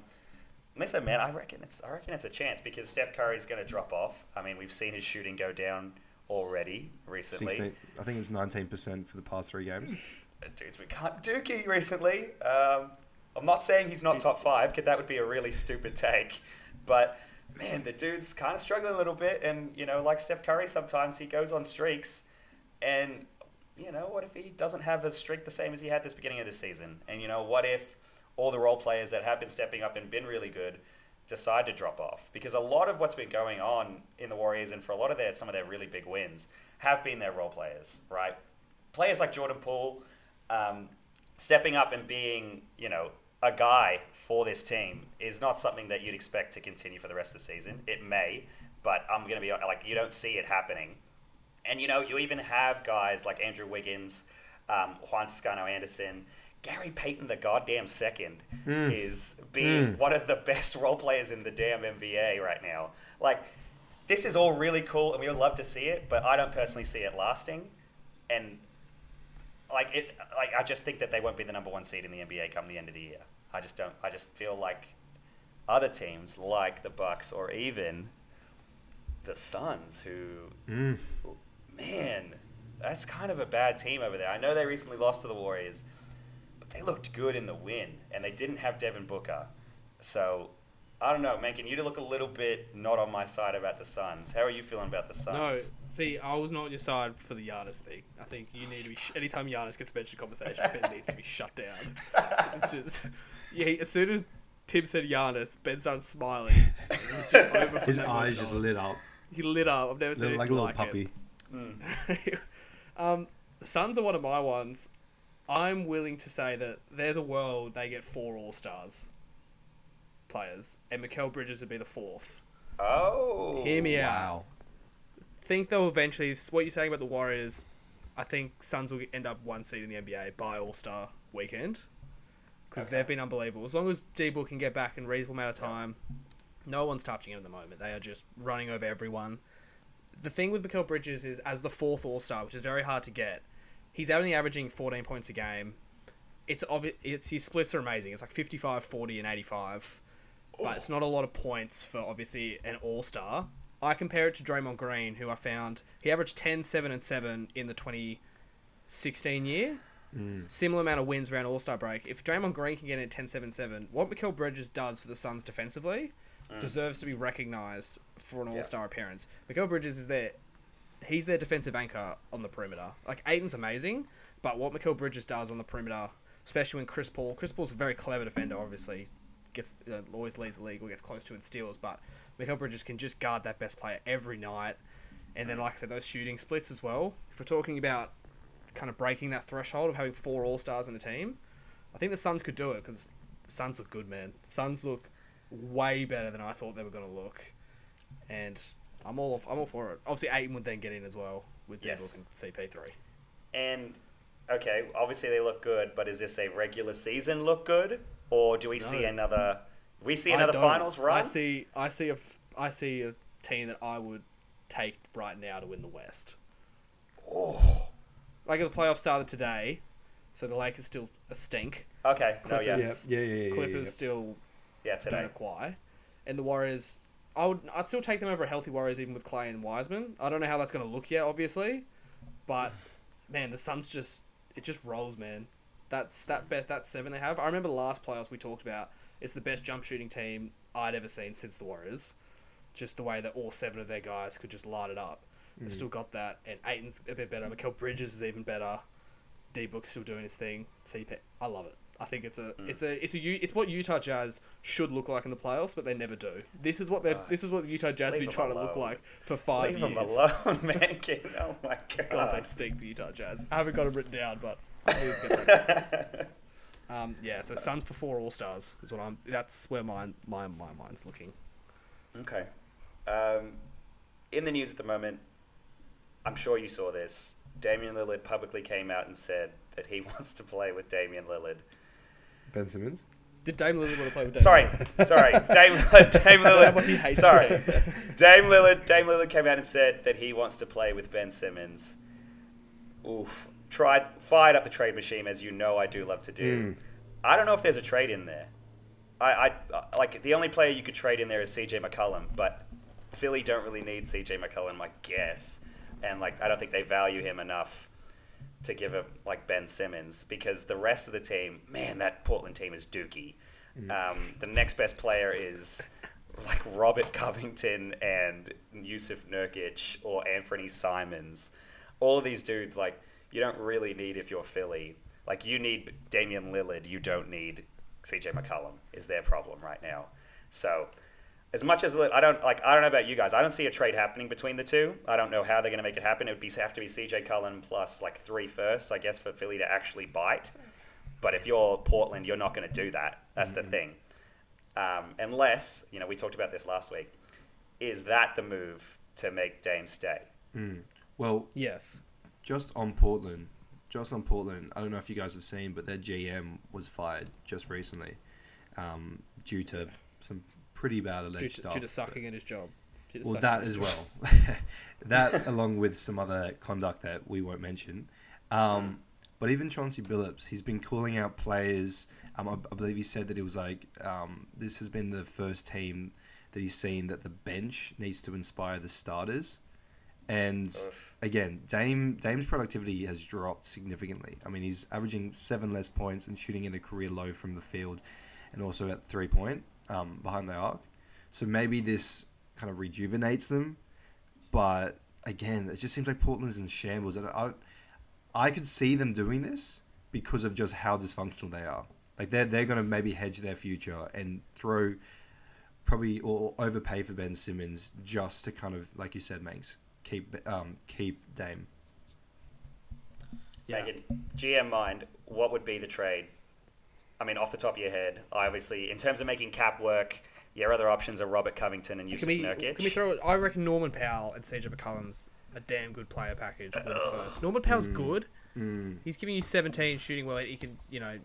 listen, man. I reckon it's. I reckon it's a chance because Steph Curry's going to drop off. I mean, we've seen his shooting go down already recently. 16, I think it's 19% for the past three games. Dude's become Dookie recently. Um, I'm not saying he's not top five, because that would be a really stupid take. But man, the dude's kind of struggling a little bit, and you know, like Steph Curry, sometimes he goes on streaks, and you know, what if he doesn't have a streak the same as he had this beginning of the season? And you know, what if all the role players that have been stepping up and been really good decide to drop off? Because a lot of what's been going on in the Warriors, and for a lot of their some of their really big wins, have been their role players, right? Players like Jordan Poole, um, stepping up and being, you know, a guy for this team is not something that you'd expect to continue for the rest of the season. It may, but I'm going to be like, you don't see it happening. And, you know, you even have guys like Andrew Wiggins, um, Juan Toscano Anderson, Gary Payton, the goddamn second, is being one of the best role players in the damn NBA right now. Like, this is all really cool, and we would love to see it, but I don't personally see it lasting. And like it, like I just think that they won't be the number one seed in the NBA come the end of the year. I just don't. I just feel like other teams, like the Bucks or even the Suns, who, Mm. man, that's kind of a bad team over there. I know they recently lost to the Warriors, they looked good in the win, and they didn't have Devin Booker. So I don't know, making you look a little bit not on my side about the Suns. How are you feeling about the Suns? No, see, I was not on your side for the Giannis thing. I think you need to be. Sh- anytime Giannis gets mentioned in conversation, Ben needs to be shut down. It's just, yeah. As soon as Tim said Giannis, Ben started smiling. Just over His eyes just on. lit up. He lit up. I've never seen Little, like a little like puppy. it. um, Suns are one of my ones. I'm willing to say that there's a world they get four All Stars players, and Mikal Bridges would be the fourth. Oh, Hear me out. Think they'll eventually. What you're saying about the Warriors, I think Suns will end up one seed in the NBA by All Star weekend because Okay. they've been unbelievable. As long as D Book can get back in a reasonable amount of time, no one's touching him at the moment. They are just running over everyone. The thing with Mikal Bridges is, as the fourth All Star, which is very hard to get, he's only averaging 14 points a game. It's obvious. It's his splits are amazing. It's like 55, 40, and 85 but it's not a lot of points for obviously an all star. I compare it to Draymond Green, who I found he averaged 10, 7, and 7 in the 2016 year. Mm. Similar amount of wins around All Star break. If Draymond Green can get in at 10, 7, 7, what Mikal Bridges does for the Suns defensively mm. deserves to be recognized for an All Star appearance. Mikal Bridges is there. He's their defensive anchor on the perimeter. Like Ayton's amazing, but what Mikal Bridges does on the perimeter, especially when Chris Paul, Chris Paul's a very clever defender, obviously, gets uh, always leads the league or gets close to and steals. But Mikal Bridges can just guard that best player every night. and then like I said, those shooting splits as well. If we're talking about kind of breaking that threshold of having four All Stars in a team, I think the Suns could do it because the Suns look good, man. The Suns look way better than I thought they were going to look, and I'm all I'm all for it. Obviously, Ayton would then get in as well with Yes. Devils and CP3. And okay, obviously they look good, but is this a regular season look good, or do we see another? We see another finals run. I see. I see a. f- I see a team that I would take right now to win the West. Oh. Like if the playoffs started today, so the Lakers still a stink. Okay. No. Clippers. Yeah. Yeah, Yes. yeah, yeah, yeah, yeah, Clippers yeah. still Yeah. don't Today. have Kawhi, and the Warriors. I would. I'd still take them over a healthy Warriors even with Clay and Wiseman. I don't know how that's going to look yet, obviously, but man, the Suns just it just rolls, man. That's that bet that seven they have. I remember the last playoffs we talked about. It's the best jump shooting team I'd ever seen since the Warriors. Just the way that all seven of their guys could just light it up. They've mm. still got that, and Ayton's a bit better. Mikal Bridges is even better. D Book's still doing his thing. CP, I love it. I think it's a, it's a, it's a, it's what Utah Jazz should look like in the playoffs, but they never do. This is what they, are this is what the Utah Jazz have been them trying to look like for five Leave years. Leave them alone, man. Oh my God, god. they stink the Utah Jazz. I haven't got it written down, but I need to get that. um, yeah. So Suns for four All Stars is what I'm. That's where my my my mind's looking. Okay. Um, in the news at the moment, I'm sure you saw this. Damian Lillard publicly came out and said that he wants to play with Damian Lillard. Ben Simmons. Did Dame Lillard want to play with Dame? Sorry, sorry, Dame Lillard. Dame that Lillard. what he hates sorry. Dame Lillard. Dame Lillard came out and said that he wants to play with Ben Simmons. Oof. Tried fired up the trade machine as you know I do love to do. Mm. I don't know if there's a trade in there. I, I like the only player you could trade in there is CJ McCollum, but Philly don't really need CJ McCollum, I guess, and like I don't think they value him enough to give him like Ben Simmons because the rest of the team, man, that Portland team is dookie. Um, the next best player is like Robert Covington and Jusuf Nurkic or Anthony Simons. All of these dudes, like you don't really need if you're Philly. Like you need Damian Lillard, you don't need CJ McCollum. Is their problem right now? So as much as I don't like, I don't know about you guys. I don't see a trade happening between the two. I don't know how they're going to make it happen. It would be have to be CJ Cullen plus like three firsts, I guess, for Philly to actually bite. But if you're Portland, you're not going to do that. That's the thing. Um, unless you know, we talked about this last week. Is that the move to make Dame stay? Well, Yes. just on Portland, just on Portland. I don't know if you guys have seen, but their GM was fired just recently, um, due to some pretty bad alleged Due to, stuff. due to sucking at his job. Well, that as well. that along with some other conduct that we won't mention. Um, but even Chauncey Billups, he's been calling out players. Um, I, I believe he said that it was like um, this has been the first team that he's seen that the bench needs to inspire the starters. And again, Dame Dame's productivity has dropped significantly. I mean, he's averaging seven less points and shooting at a career low from the field, and also at three point um, behind the arc. So maybe this kind of rejuvenates them, but again, it just seems like Portland's in shambles, and I, I could see them doing this because of just how dysfunctional they are. Like they're they're going to maybe hedge their future and throw probably or overpay for Ben Simmons just to kind of like you said, Manx keep um keep Dame. Yeah. Megan, GM mind, what would be the trade? I mean, off the top of your head, obviously, in terms of making cap work, your other options are Robert Covington and Jusuf Can we, Nurkic. can we throw it? I reckon Norman Powell and CJ McCollum's a damn good player package. with first. Norman Powell's good. Mm. He's giving you 17 shooting well. He can, you know,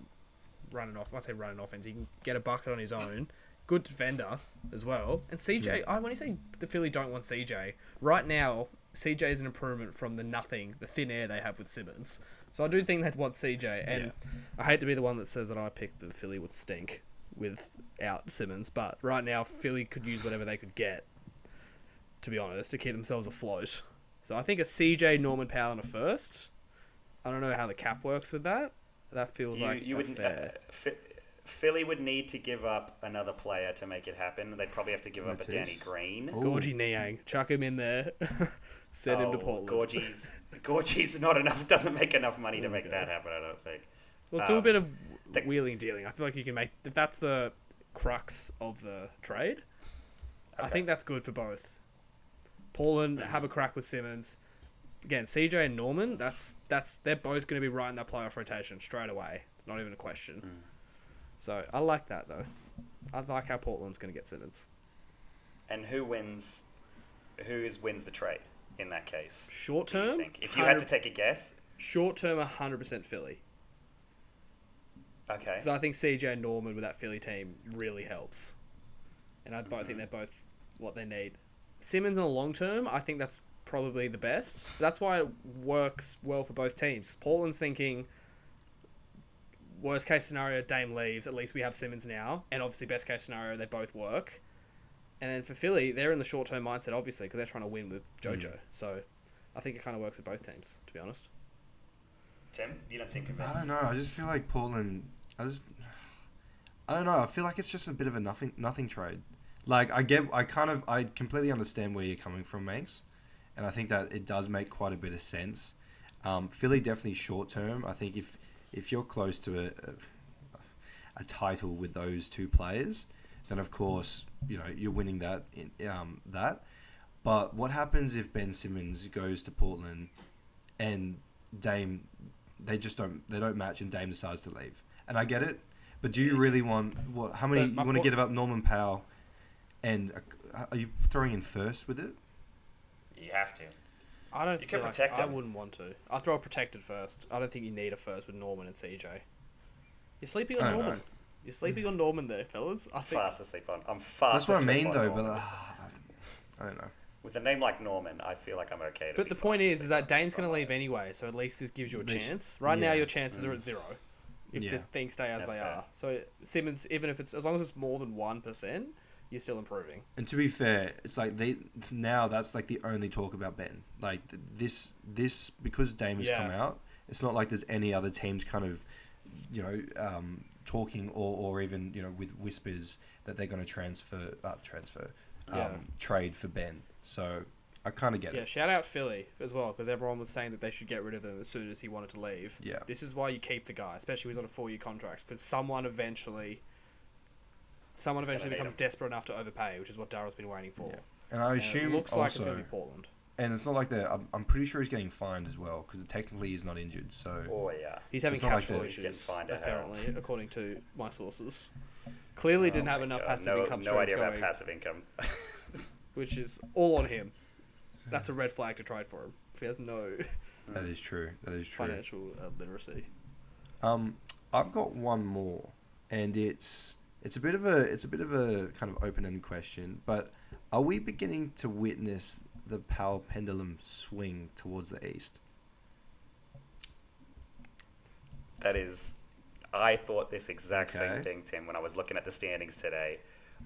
run an off. I say run an offense. He can get a bucket on his own. Good defender as well. And CJ, I when you say the Philly don't want CJ right now, CJ is an improvement from the nothing, the thin air they have with Simmons. So I do think they'd want CJ. And I hate to be the one that says that I picked the Philly would stink without Simmons, but right now Philly could use whatever they could get. To be honest, to keep themselves afloat. So I think a CJ Norman Powell and a first. I don't know how the cap works with that. That feels you, like you would fair. uh, Phi- Philly would need to give up another player to make it happen. They'd probably have to give up a Danny Green. Gorgie Niang, chuck him in there. Send him to Oh, Portland. Gorgie's, Gorgie's not enough. Doesn't make enough money to make Okay. that happen. I don't think. Well, do a Um, bit of the- wheeling dealing. I feel like you can make if that's the crux of the trade. I think that's good for both. Portland have a crack with Simmons. Again, CJ and Norman, that's that's they're both going to be right in that playoff rotation straight away. It's not even a question. Mm. So I like that though. I like how Portland's going to get Simmons. And who wins? Who is wins the trade in that case? Short term. If you had to take a guess, short term, hundred percent Philly. okay. Because I think CJ and Norman with that Philly team really helps, and I both think mm-hmm. they're both what they need. Simmons in the long term, I think that's probably the best. That's why it works well for both teams. Portland's thinking worst case scenario, Dame leaves. At least we have Simmons now, and obviously best case scenario, they both work. And then for Philly, they're in the short term mindset, obviously, because they're trying to win with JoJo. So I think it kind of works with both teams, to be honest. Tim, you don't seem convinced. I don't know. I just feel like Portland. I just. I don't know. I feel like it's just a bit of a nothing nothing trade. Like I get, I kind of, I completely understand where you're coming from, Manx, and I think that it does make quite a bit of sense. Um, Philly definitely short term. I think if if you're close to a, a a title with those two players, then of course you know you're winning that in, um, that. But what happens if Ben Simmons goes to Portland and Dame they just don't they don't match and Dame decides to leave. And I get it, but do you really want what? How many you want to po- give up Norman Powell? And uh, are you throwing in first with it? You have to. I don't You feel can like protect I him. wouldn't want to. I'll throw a protected first. I don't think you need a first with Norman and CJ. You're sleeping on Norman. know. You're sleeping on Norman there, fellas. I think Fast asleep on. I'm fast. That's what I asleep mean on though. But Norman. uh, I don't know. with a name like Norman, I feel like I'm okay. To But be the point fast is, is asleep that on, Dame's going to leave honest. anyway, so at least this gives you a They chance. Right now, yeah. your chances are at zero if Yeah. this things stay as That's they fair. are. So Simmons, even if it's as long as it's more than one percent, you're still improving. And to be fair, it's like they now that's like the only talk about Ben. Like th- this this because Dame has Yeah. come out. It's not like there's any other teams kind of, you know, um, talking or, or even you know with whispers that they're going to transfer uh, transfer um, Yeah. trade for Ben. So I kind of get Yeah, it. Yeah, shout out Philly as well because everyone was saying that they should get rid of him as soon as he wanted to leave. Yeah. This is why you keep the guy, especially when he's on a four-year contract, because someone eventually, someone He's eventually becomes desperate enough to overpay, which is what Daryl's been waiting for. Yeah. And I And it assume looks like it's going to be Portland. And it's not like they're. I'm, I'm pretty sure he's getting fined as well because technically he's not injured. So Oh yeah. He's having it's not like cash flow they're- getting issues, fined a hell. apparently, according to my sources. Clearly didn't Oh have enough God, passive no, income No idea going, about passive income. which is all on him. That's a red flag to trade for him if he has no that is true. That is true. financial uh, literacy. Um, I've got one more, and it's it's a bit of a it's a bit of a kind of open ended question. But are we beginning to witness the power pendulum swing towards the east? That is, I thought this exact same thing, Tim, when I was looking at the standings today.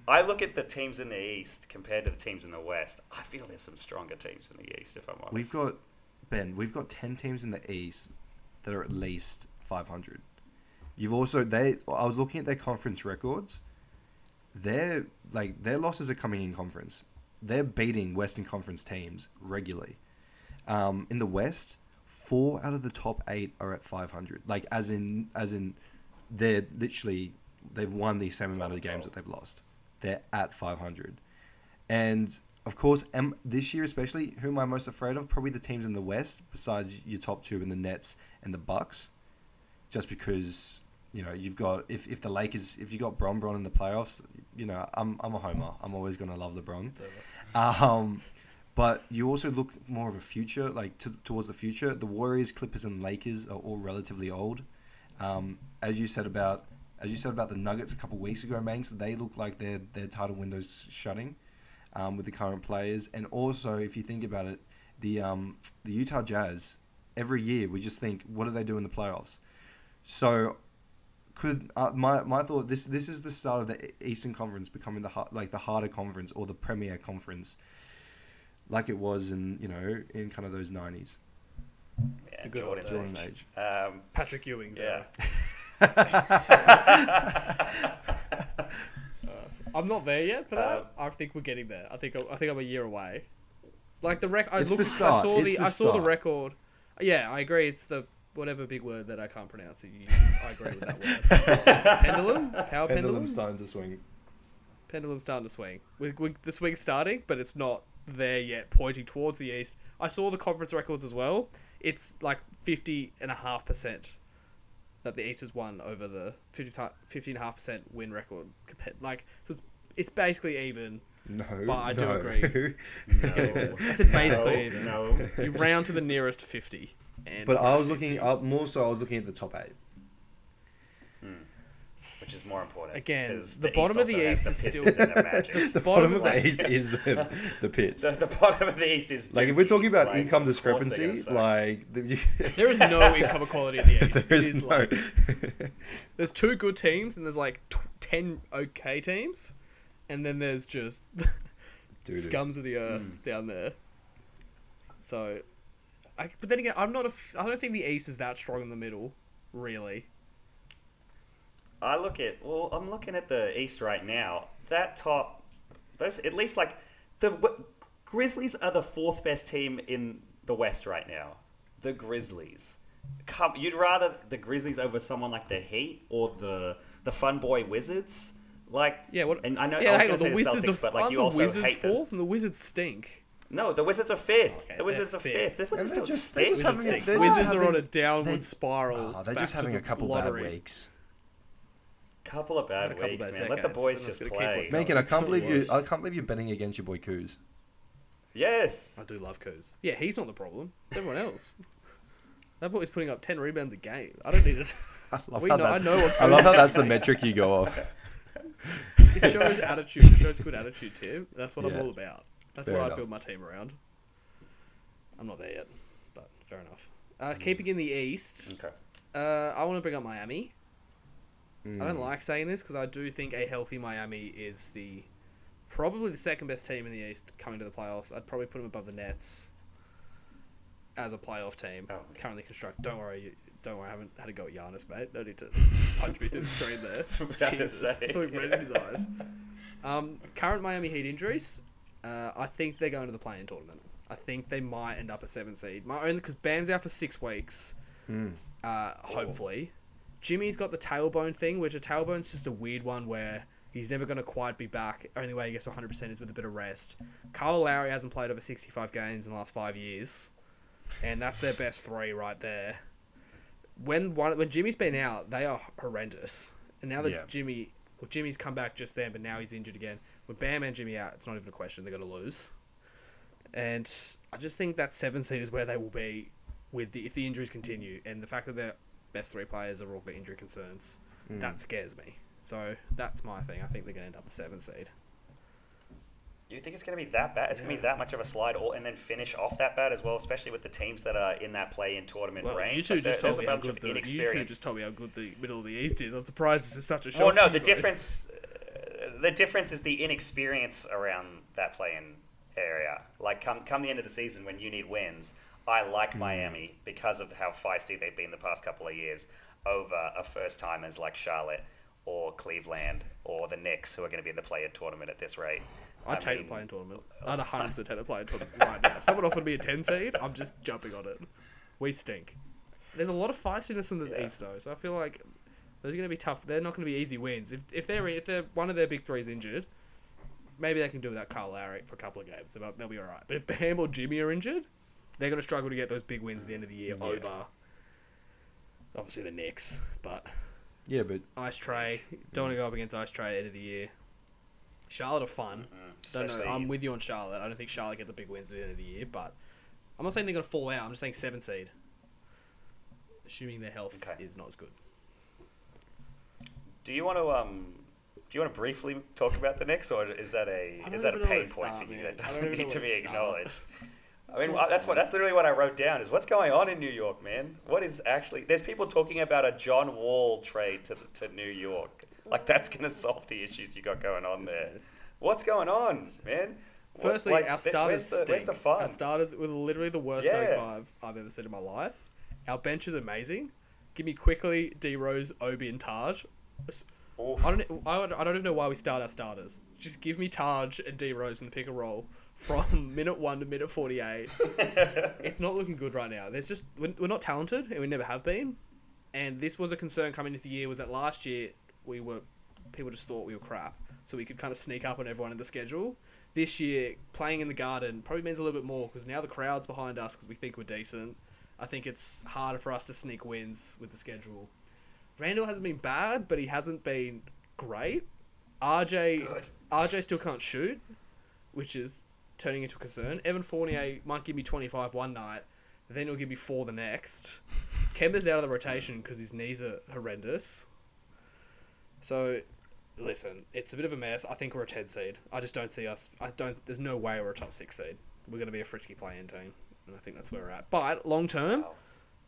I look at the teams in the East compared to the teams in the West. I feel there's some stronger teams in the East, if I'm honest. We've got Ben. We've got ten teams in the east that are at least five hundred. You've also they. I was looking at their conference records. Their like their losses are coming in conference. They're beating Western Conference teams regularly. Um, in the West, four out of the top eight are at five hundred. Like as in as in, they're literally they've won the same amount of games that they've lost. They're at five hundred. And of course, this year especially, who am I most afraid of? Probably the teams in the West, besides your top two in the Nets and the Bucks. Just because you know you've got if, if the Lakers if you got Bron Bron in the playoffs, you know I'm I'm a homer. I'm always gonna love LeBron. Um, but you also look more of a future, like to, towards the future. The Warriors, Clippers, and Lakers are all relatively old. Um, as you said about as you said about the Nuggets a couple weeks ago, Manx, they look like their their title window's shutting um, with the current players. And also, if you think about it, the um, the Utah Jazz every year we just think, what do they do in the playoffs? So could uh, my my thought this this is the start of the Eastern Conference becoming the har- like the harder conference or the premier conference, like it was in you know in kind of those nineties. yeah, the good old Jordan age. age. Um, Patrick Ewing. yeah. I'm not there yet for that. Um, I think we're getting there. I think I think I'm a year away. Like the rec, I It's looked. I saw It's the. the I saw the record. Yeah, I agree. It's the whatever big word that I can't pronounce. You. I agree with that word. pendulum, power pendulum. Pendulum's starting to swing. Pendulum's starting to swing. With, with the swing starting, but it's not there yet, pointing towards the east. I saw the conference records as well. It's like 50.5% that the East has won over the 50, 50.5% win record. Like, so it's, it's basically even. No, But I do no. agree. No. I said basically even. No. You round to the nearest 50. And but I was looking up more so. I was looking at the top eight. Which is more important. Again, the bottom of the has East the is still- Pistons and the Magic. The bottom bottom of of the the- east is the the pits. So the bottom of the East is. Like if we're talking about Like, income of they're discrepancy, like the, you, There is no income equality in the East. there It is is no. like there's two good teams and there's like tw- ten okay teams, and then there's just scums of the earth Hmm. down there. So, I, but then again, I'm not a. F- I don't think the East is that strong in the middle, really. I look at well, I'm looking at the East right now. That top, those at least like the w- Grizzlies are the fourth best team in the West right now. The Grizzlies. Come, you'd rather the Grizzlies over someone like the Heat or the the Fun Boy Wizards, like Yeah, what? And I know yeah, I was hang going on, say the Wizards Celtics, are but like you the Wizards hate them. fourth, and the Wizards stink. No, the Wizards are fifth. Okay, the Wizards are they're fifth. The. Wizards don't they're just- they're stink. just Wizards having a- stink. they're Wizards having- are on a downward they- spiral. Oh, they're just having the a couple lottery. bad weeks. couple of bad a couple weeks, bad man. Let the boys just it's gonna play. on Megan, I can't believe you you. I can't believe you're betting against your boy Kuz. Yes. I do love Kuz. Yeah, he's not the problem. It's everyone else. That boy's putting up ten rebounds a game. I don't need it. I love We how know- that- I know what I love how that's the metric you go off. It shows attitude. It shows good attitude, Tim. That's what Yeah. I'm all about. That's Fair what enough. I build my team around. I'm not there yet, but fair enough. Uh, keeping in the East, Okay. uh, I want to bring up Miami. I Mm. don't like saying this because I do think a healthy Miami is the probably the second best team in the East coming to the playoffs. I'd probably put them above the Nets as a playoff team Oh. currently constructed. Don't worry, you, don't worry. I haven't had to go at Giannis, mate. No need to punch me through the screen there. That's what I was about to Jesus, say. that's in his eyes. Um, current Miami Heat injuries. Uh, I think they're going to the play-in tournament. I think they might end up a seven seed. My only because Bam's out for six weeks. Mm. Uh, hopefully, Jimmy's got the tailbone thing, which a tailbone's just a weird one where he's never going to quite be back. Only way he gets 100 percent is with a bit of rest. Kyle Lowry hasn't played over 65 games in the last five years, and that's their best three right there. When one when Jimmy's been out, they are horrendous. And now that Yeah. Jimmy, well, Jimmy's come back just then, but now he's injured again. With Bam and Jimmy out, it's not even a question. They're going to lose. And I just think that seven seed is where they will be with the if the injuries continue and the fact that their best three players are all got injury concerns. Mm. That scares me. So that's my thing. I think they're going to end up the seven seed. You think it's going to be that bad? It's going to be that much of a slide, or, and then finish off that bad as well, especially with the teams that are in that play-in tournament Well, range. you two Like, just told me how good the you two just told me how good the middle of the East is. I'm surprised this is such a shock. Well, no, the difference, the difference is the inexperience around that play-in area. Like come come the end of the season when you need wins, I like Hmm. Miami because of how feisty they've been the past couple of years over a first timers like Charlotte or Cleveland or the Knicks who are going to be in the play-in tournament at this rate. I take mean, the playing tournament. I'd 100 percent take the playing tournament right now. If someone offered me a 10 seed, I'm just jumping on it. We stink. There's a lot of feistiness in the Yeah. East though, so I feel like those are going to be tough. They're not going to be easy wins. If if they're if they're one of their big threes injured, maybe they can do without Kyle Lowry for a couple of games. They'll, they'll be all right. But if Bam or Jimmy are injured, they're going to struggle to get those big wins at the end of the year Yeah. over. Obviously the Knicks, but Yeah, but Ice Trae don't want to go up against Ice Trae at the end of the year. Charlotte are fun. mm, Don't know. I'm with you on Charlotte. I don't think Charlotte get the big wins at the end of the year, but I'm not saying they're going to fall out. I'm just saying seven seed, assuming their health Okay. is not as good. Do you want to um? Do you want to briefly talk about the Knicks, or is that a is that a even know where pain point start, for you man. that doesn't need to be start. acknowledged? I mean, that's what that's literally what I wrote down. Is what's going on in New York, man? What is actually? There's people talking about a John Wall trade to to New York. Like that's gonna solve the issues you got going on there. What's going on, man? Firstly, like, our starters Where's the, where's the fun? Our starters were literally the worst Yeah. 05 I've ever seen in my life. Our bench is amazing. Give me quickly D Rose, Obi, and Taj. Oof. I don't. I don't I don't even know why we start our starters. Just give me Taj and D Rose in the pick and roll from minute one to minute forty eight. it's not looking good right now. There's just we're, we're not talented and we never have been. And this was a concern coming into the year was that last year we were people just thought we were crap, so we could kind of sneak up on everyone in the schedule. This year, playing in the Garden probably means a little bit more because now the crowd's behind us because we think we're decent. I think it's harder for us to sneak wins with the schedule. Randall hasn't been bad, but he hasn't been great. RJ Good. RJ still can't shoot, which is turning into a concern. Evan Fournier might give me 25 one night, then he'll give me four the next. Kemba's out of the rotation because his knees are horrendous. So, listen, it's a bit of a mess. I think we're a 10 seed. I just don't see us. I don't. There's no way we're a top six seed. We're going to be a Frisky playing team, and I think that's where we're at. But long term, Wow.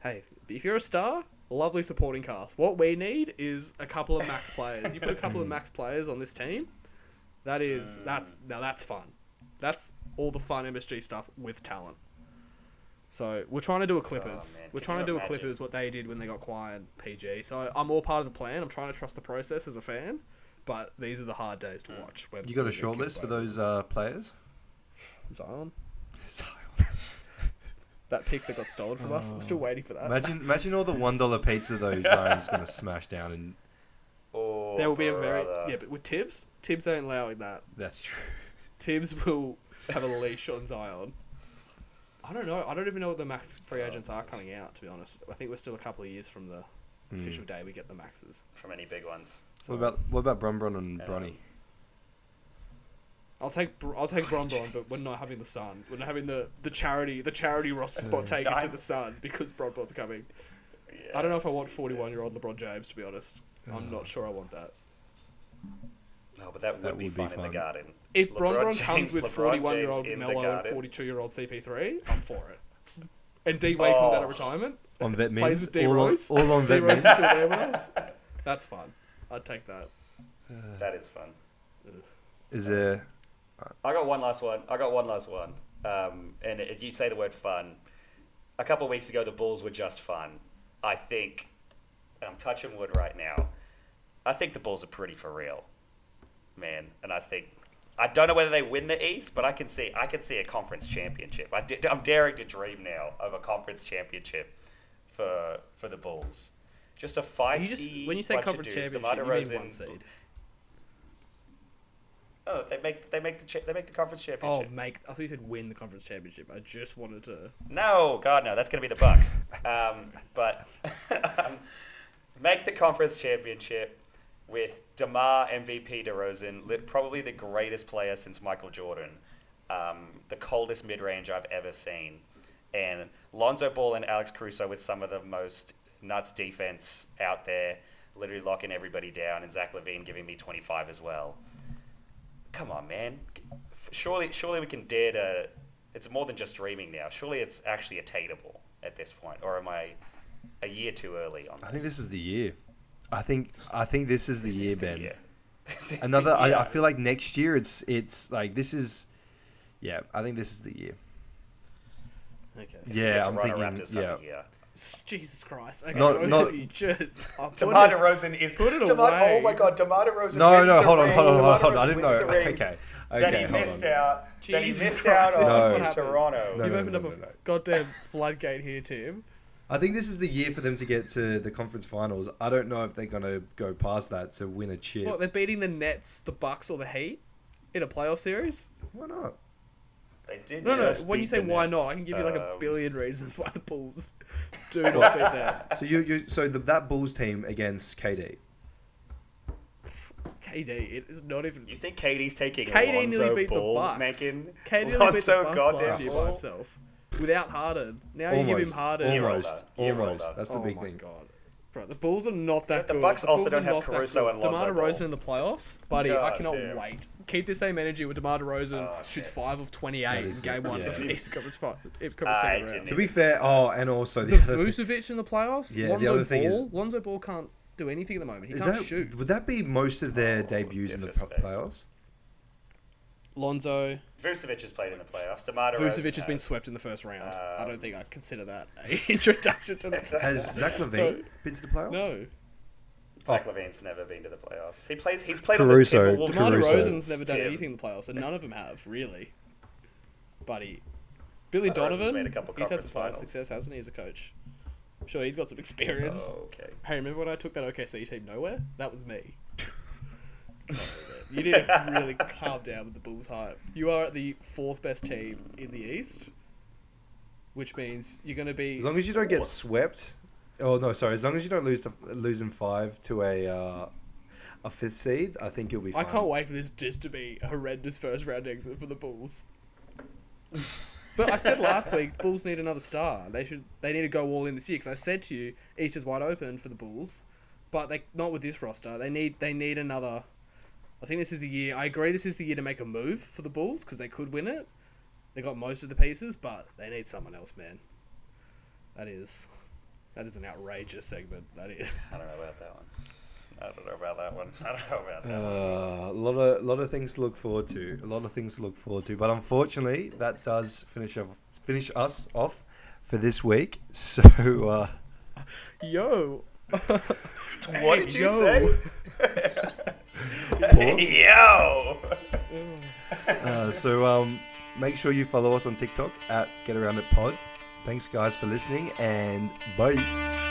hey, if you're a star, lovely supporting cast. What we need is a couple of max players. You put a couple of max players on this team, that is that's now that's fun. That's all the fun MSG stuff with talent. So we're trying to do a Clippers. man, we're can trying to you do a? Clippers what they did when they got quiet PG. So I'm all part of the plan. I'm trying to trust the process as a fan, but these are the hard days to watch. You got a when they short list for those uh, players? Zion. Zion. That pick that got stolen from us. I'm still oh. waiting for that. imagine, imagine all the one dollar pizza those Zion's gonna smash down, and Oh, there will be a very brother. yeah, but with Thibs, Thibs ain't allowing that. that's true. Thibs will have a leash on Zion. I don't know. I don't even know what the max free Oh, agents are coming out. To be honest, I think we're still a couple of years from the hmm. official day we get the maxes. from any big ones. So What about what about Brumbron and Bronny? I'll take I'll take oh, Bron Bron, but we're not having the son. We're not having the, the charity the charity roster spot taken to the son because Bron Bron's coming. Yeah, I don't know if I want 41 year old LeBron James. To be honest, I'm not sure I want that. No, but that would That be would be fun in the garden. If Bron LeBron Bron comes with LeBron 41 year old James Melo and 42 year old CP3, I'm for it. And D Wade comes out Oh. of retirement, On vet plays with D all, on, Rose. all on D vet Rose still there with us. That's fun. I'd take that. That is fun. Is there? I got one last one. I got one last one. Um, and if you say the word fun, a couple of weeks ago the Bulls were just fun. I think, and I'm touching wood right now. I think the Bulls are pretty for real, man. And I think I don't know whether they win the East, but I can see I can see a conference championship. I I'm daring to dream now of a conference championship for for the Bulls. Just a feisty. You just, when you say conference championship, DeMar you mean one seed. Oh, they make they make the cha- they make the conference championship. Oh, championship. make. I thought you said win the conference championship. I just wanted to. No, God, no. That's going to be the Bucks. um, but um, make the conference championship with DeMar MVP DeRozan, probably the greatest player since Michael Jordan, um, the coldest mid range I've ever seen, and Lonzo Ball and Alex Caruso with some of the most nuts defense out there, literally locking everybody down, and Zach LaVine giving me 25 as well. Come on, man. Surely, surely we can dare to. It's more than just dreaming now. Surely it's actually attainable at this point, or am I a year too early on this? I think this is the year. I think I think this is the This year, is the Ben. year. This is Another. I, year. I feel like next year it's it's like this is. Yeah, I think this is the year. Okay. It's gonna be yeah, a I'm Toronto thinking- Raptors type yeah. Of year. Jesus Christ. Okay, Not- both not- of you just. I'll put DeMar it- DeRozan is. put it DeMar, oh away. oh my God, DeMar DeRozan. No, wins no, the hold on, ring. hold on, DeMar hold on. I didn't wins know. the ring. Okay, Then okay, he hold missed on. out. then he missed Christ, out this is on what happens. Toronto. No, You've no, opened no, up no, a no. goddamn floodgate here, Tim. I think this is the year for them to get to the conference finals. I don't know if they're gonna go past that to win a chip. What, they're beating the Nets, the Bucks, or the Heat in a playoff series? Why not? They did No, no. just When you say why Nets. not, I can give you like a Um, billion reasons why the Bulls do not beat them. So you, you so the, that Bulls team against KD. KD, it is not even. You think KD's taking KD Alonzo nearly beat Ball, the Bucks. making KD nearly beat Alonzo the Bucks goddamn last year by himself without Harden. Now you give him Almost, Harden. Year almost, older, almost. That's the oh big my thing. god. Bro, the Bulls are not that But the good. Bucks also don't are have not that Caruso and Lonzo DeMar Ball. DeRozan in the playoffs, buddy. I cannot damn. wait. Keep the same energy with DeMar DeRozan. Oh, shoots shit. five of twenty-eight in game one yeah. of the Eastern Conference, fi- Eastern Conference I second didn't round. To be fair, oh, and also the The other thing- Vucevic in the playoffs. Yeah, the Lonzo other thing Ball. is- Lonzo Ball can't do anything at the moment. He is can't that shoot. would that be most of their Oh, debuts in the disrespect. playoffs? Lonzo Vucevic has played in the playoffs. DeMar DeRozan Vucevic has been swept in the first round. I Um, don't think I consider that a introduction to the playoffs. Has Zach LaVine So- been to the playoffs? No. Zach LaVine's never been to the playoffs. He plays. He's played Caruso, on the Timberwolves. DeMar Caruso. DeRozan's never done Tim. anything in the playoffs, and none of them have, really. Buddy. Billy DeMar Donovan, made a couple he's had conference some playoff finals. success, hasn't he, as a coach? I'm sure he's got some experience. Oh, okay. Hey, remember when I took that OKC team nowhere? That was me. You need to really calm down with the Bulls hype. You are the fourth best team in the East, which means you're going to be. As long as you don't get swept. Oh no, sorry. As long as you don't lose to lose in five to a uh, a fifth seed, I think you'll be I can't wait for this just to be a horrendous first round exit for the Bulls. but I said last week, Bulls need another star. They should. They need to go all in this year because I said to you, East is wide open for the Bulls, but they not with this roster. They need. They need another. I think this is the year. I agree. This is the year to make a move for the Bulls because they could win it. They got most of the pieces, but they need someone else, man. That is. That is an outrageous segment. That is. I don't know about that one. I don't know about that one. I don't know about that one. Uh, a lot of lot of things to look forward to. A lot of things to look forward to. But unfortunately, that does finish off, finish us off for this week. So uh, Yo. What did you yo. say? Yo! Uh, so um, make sure you follow us on TikTok at Get Around It Pod. Thanks guys for listening and bye.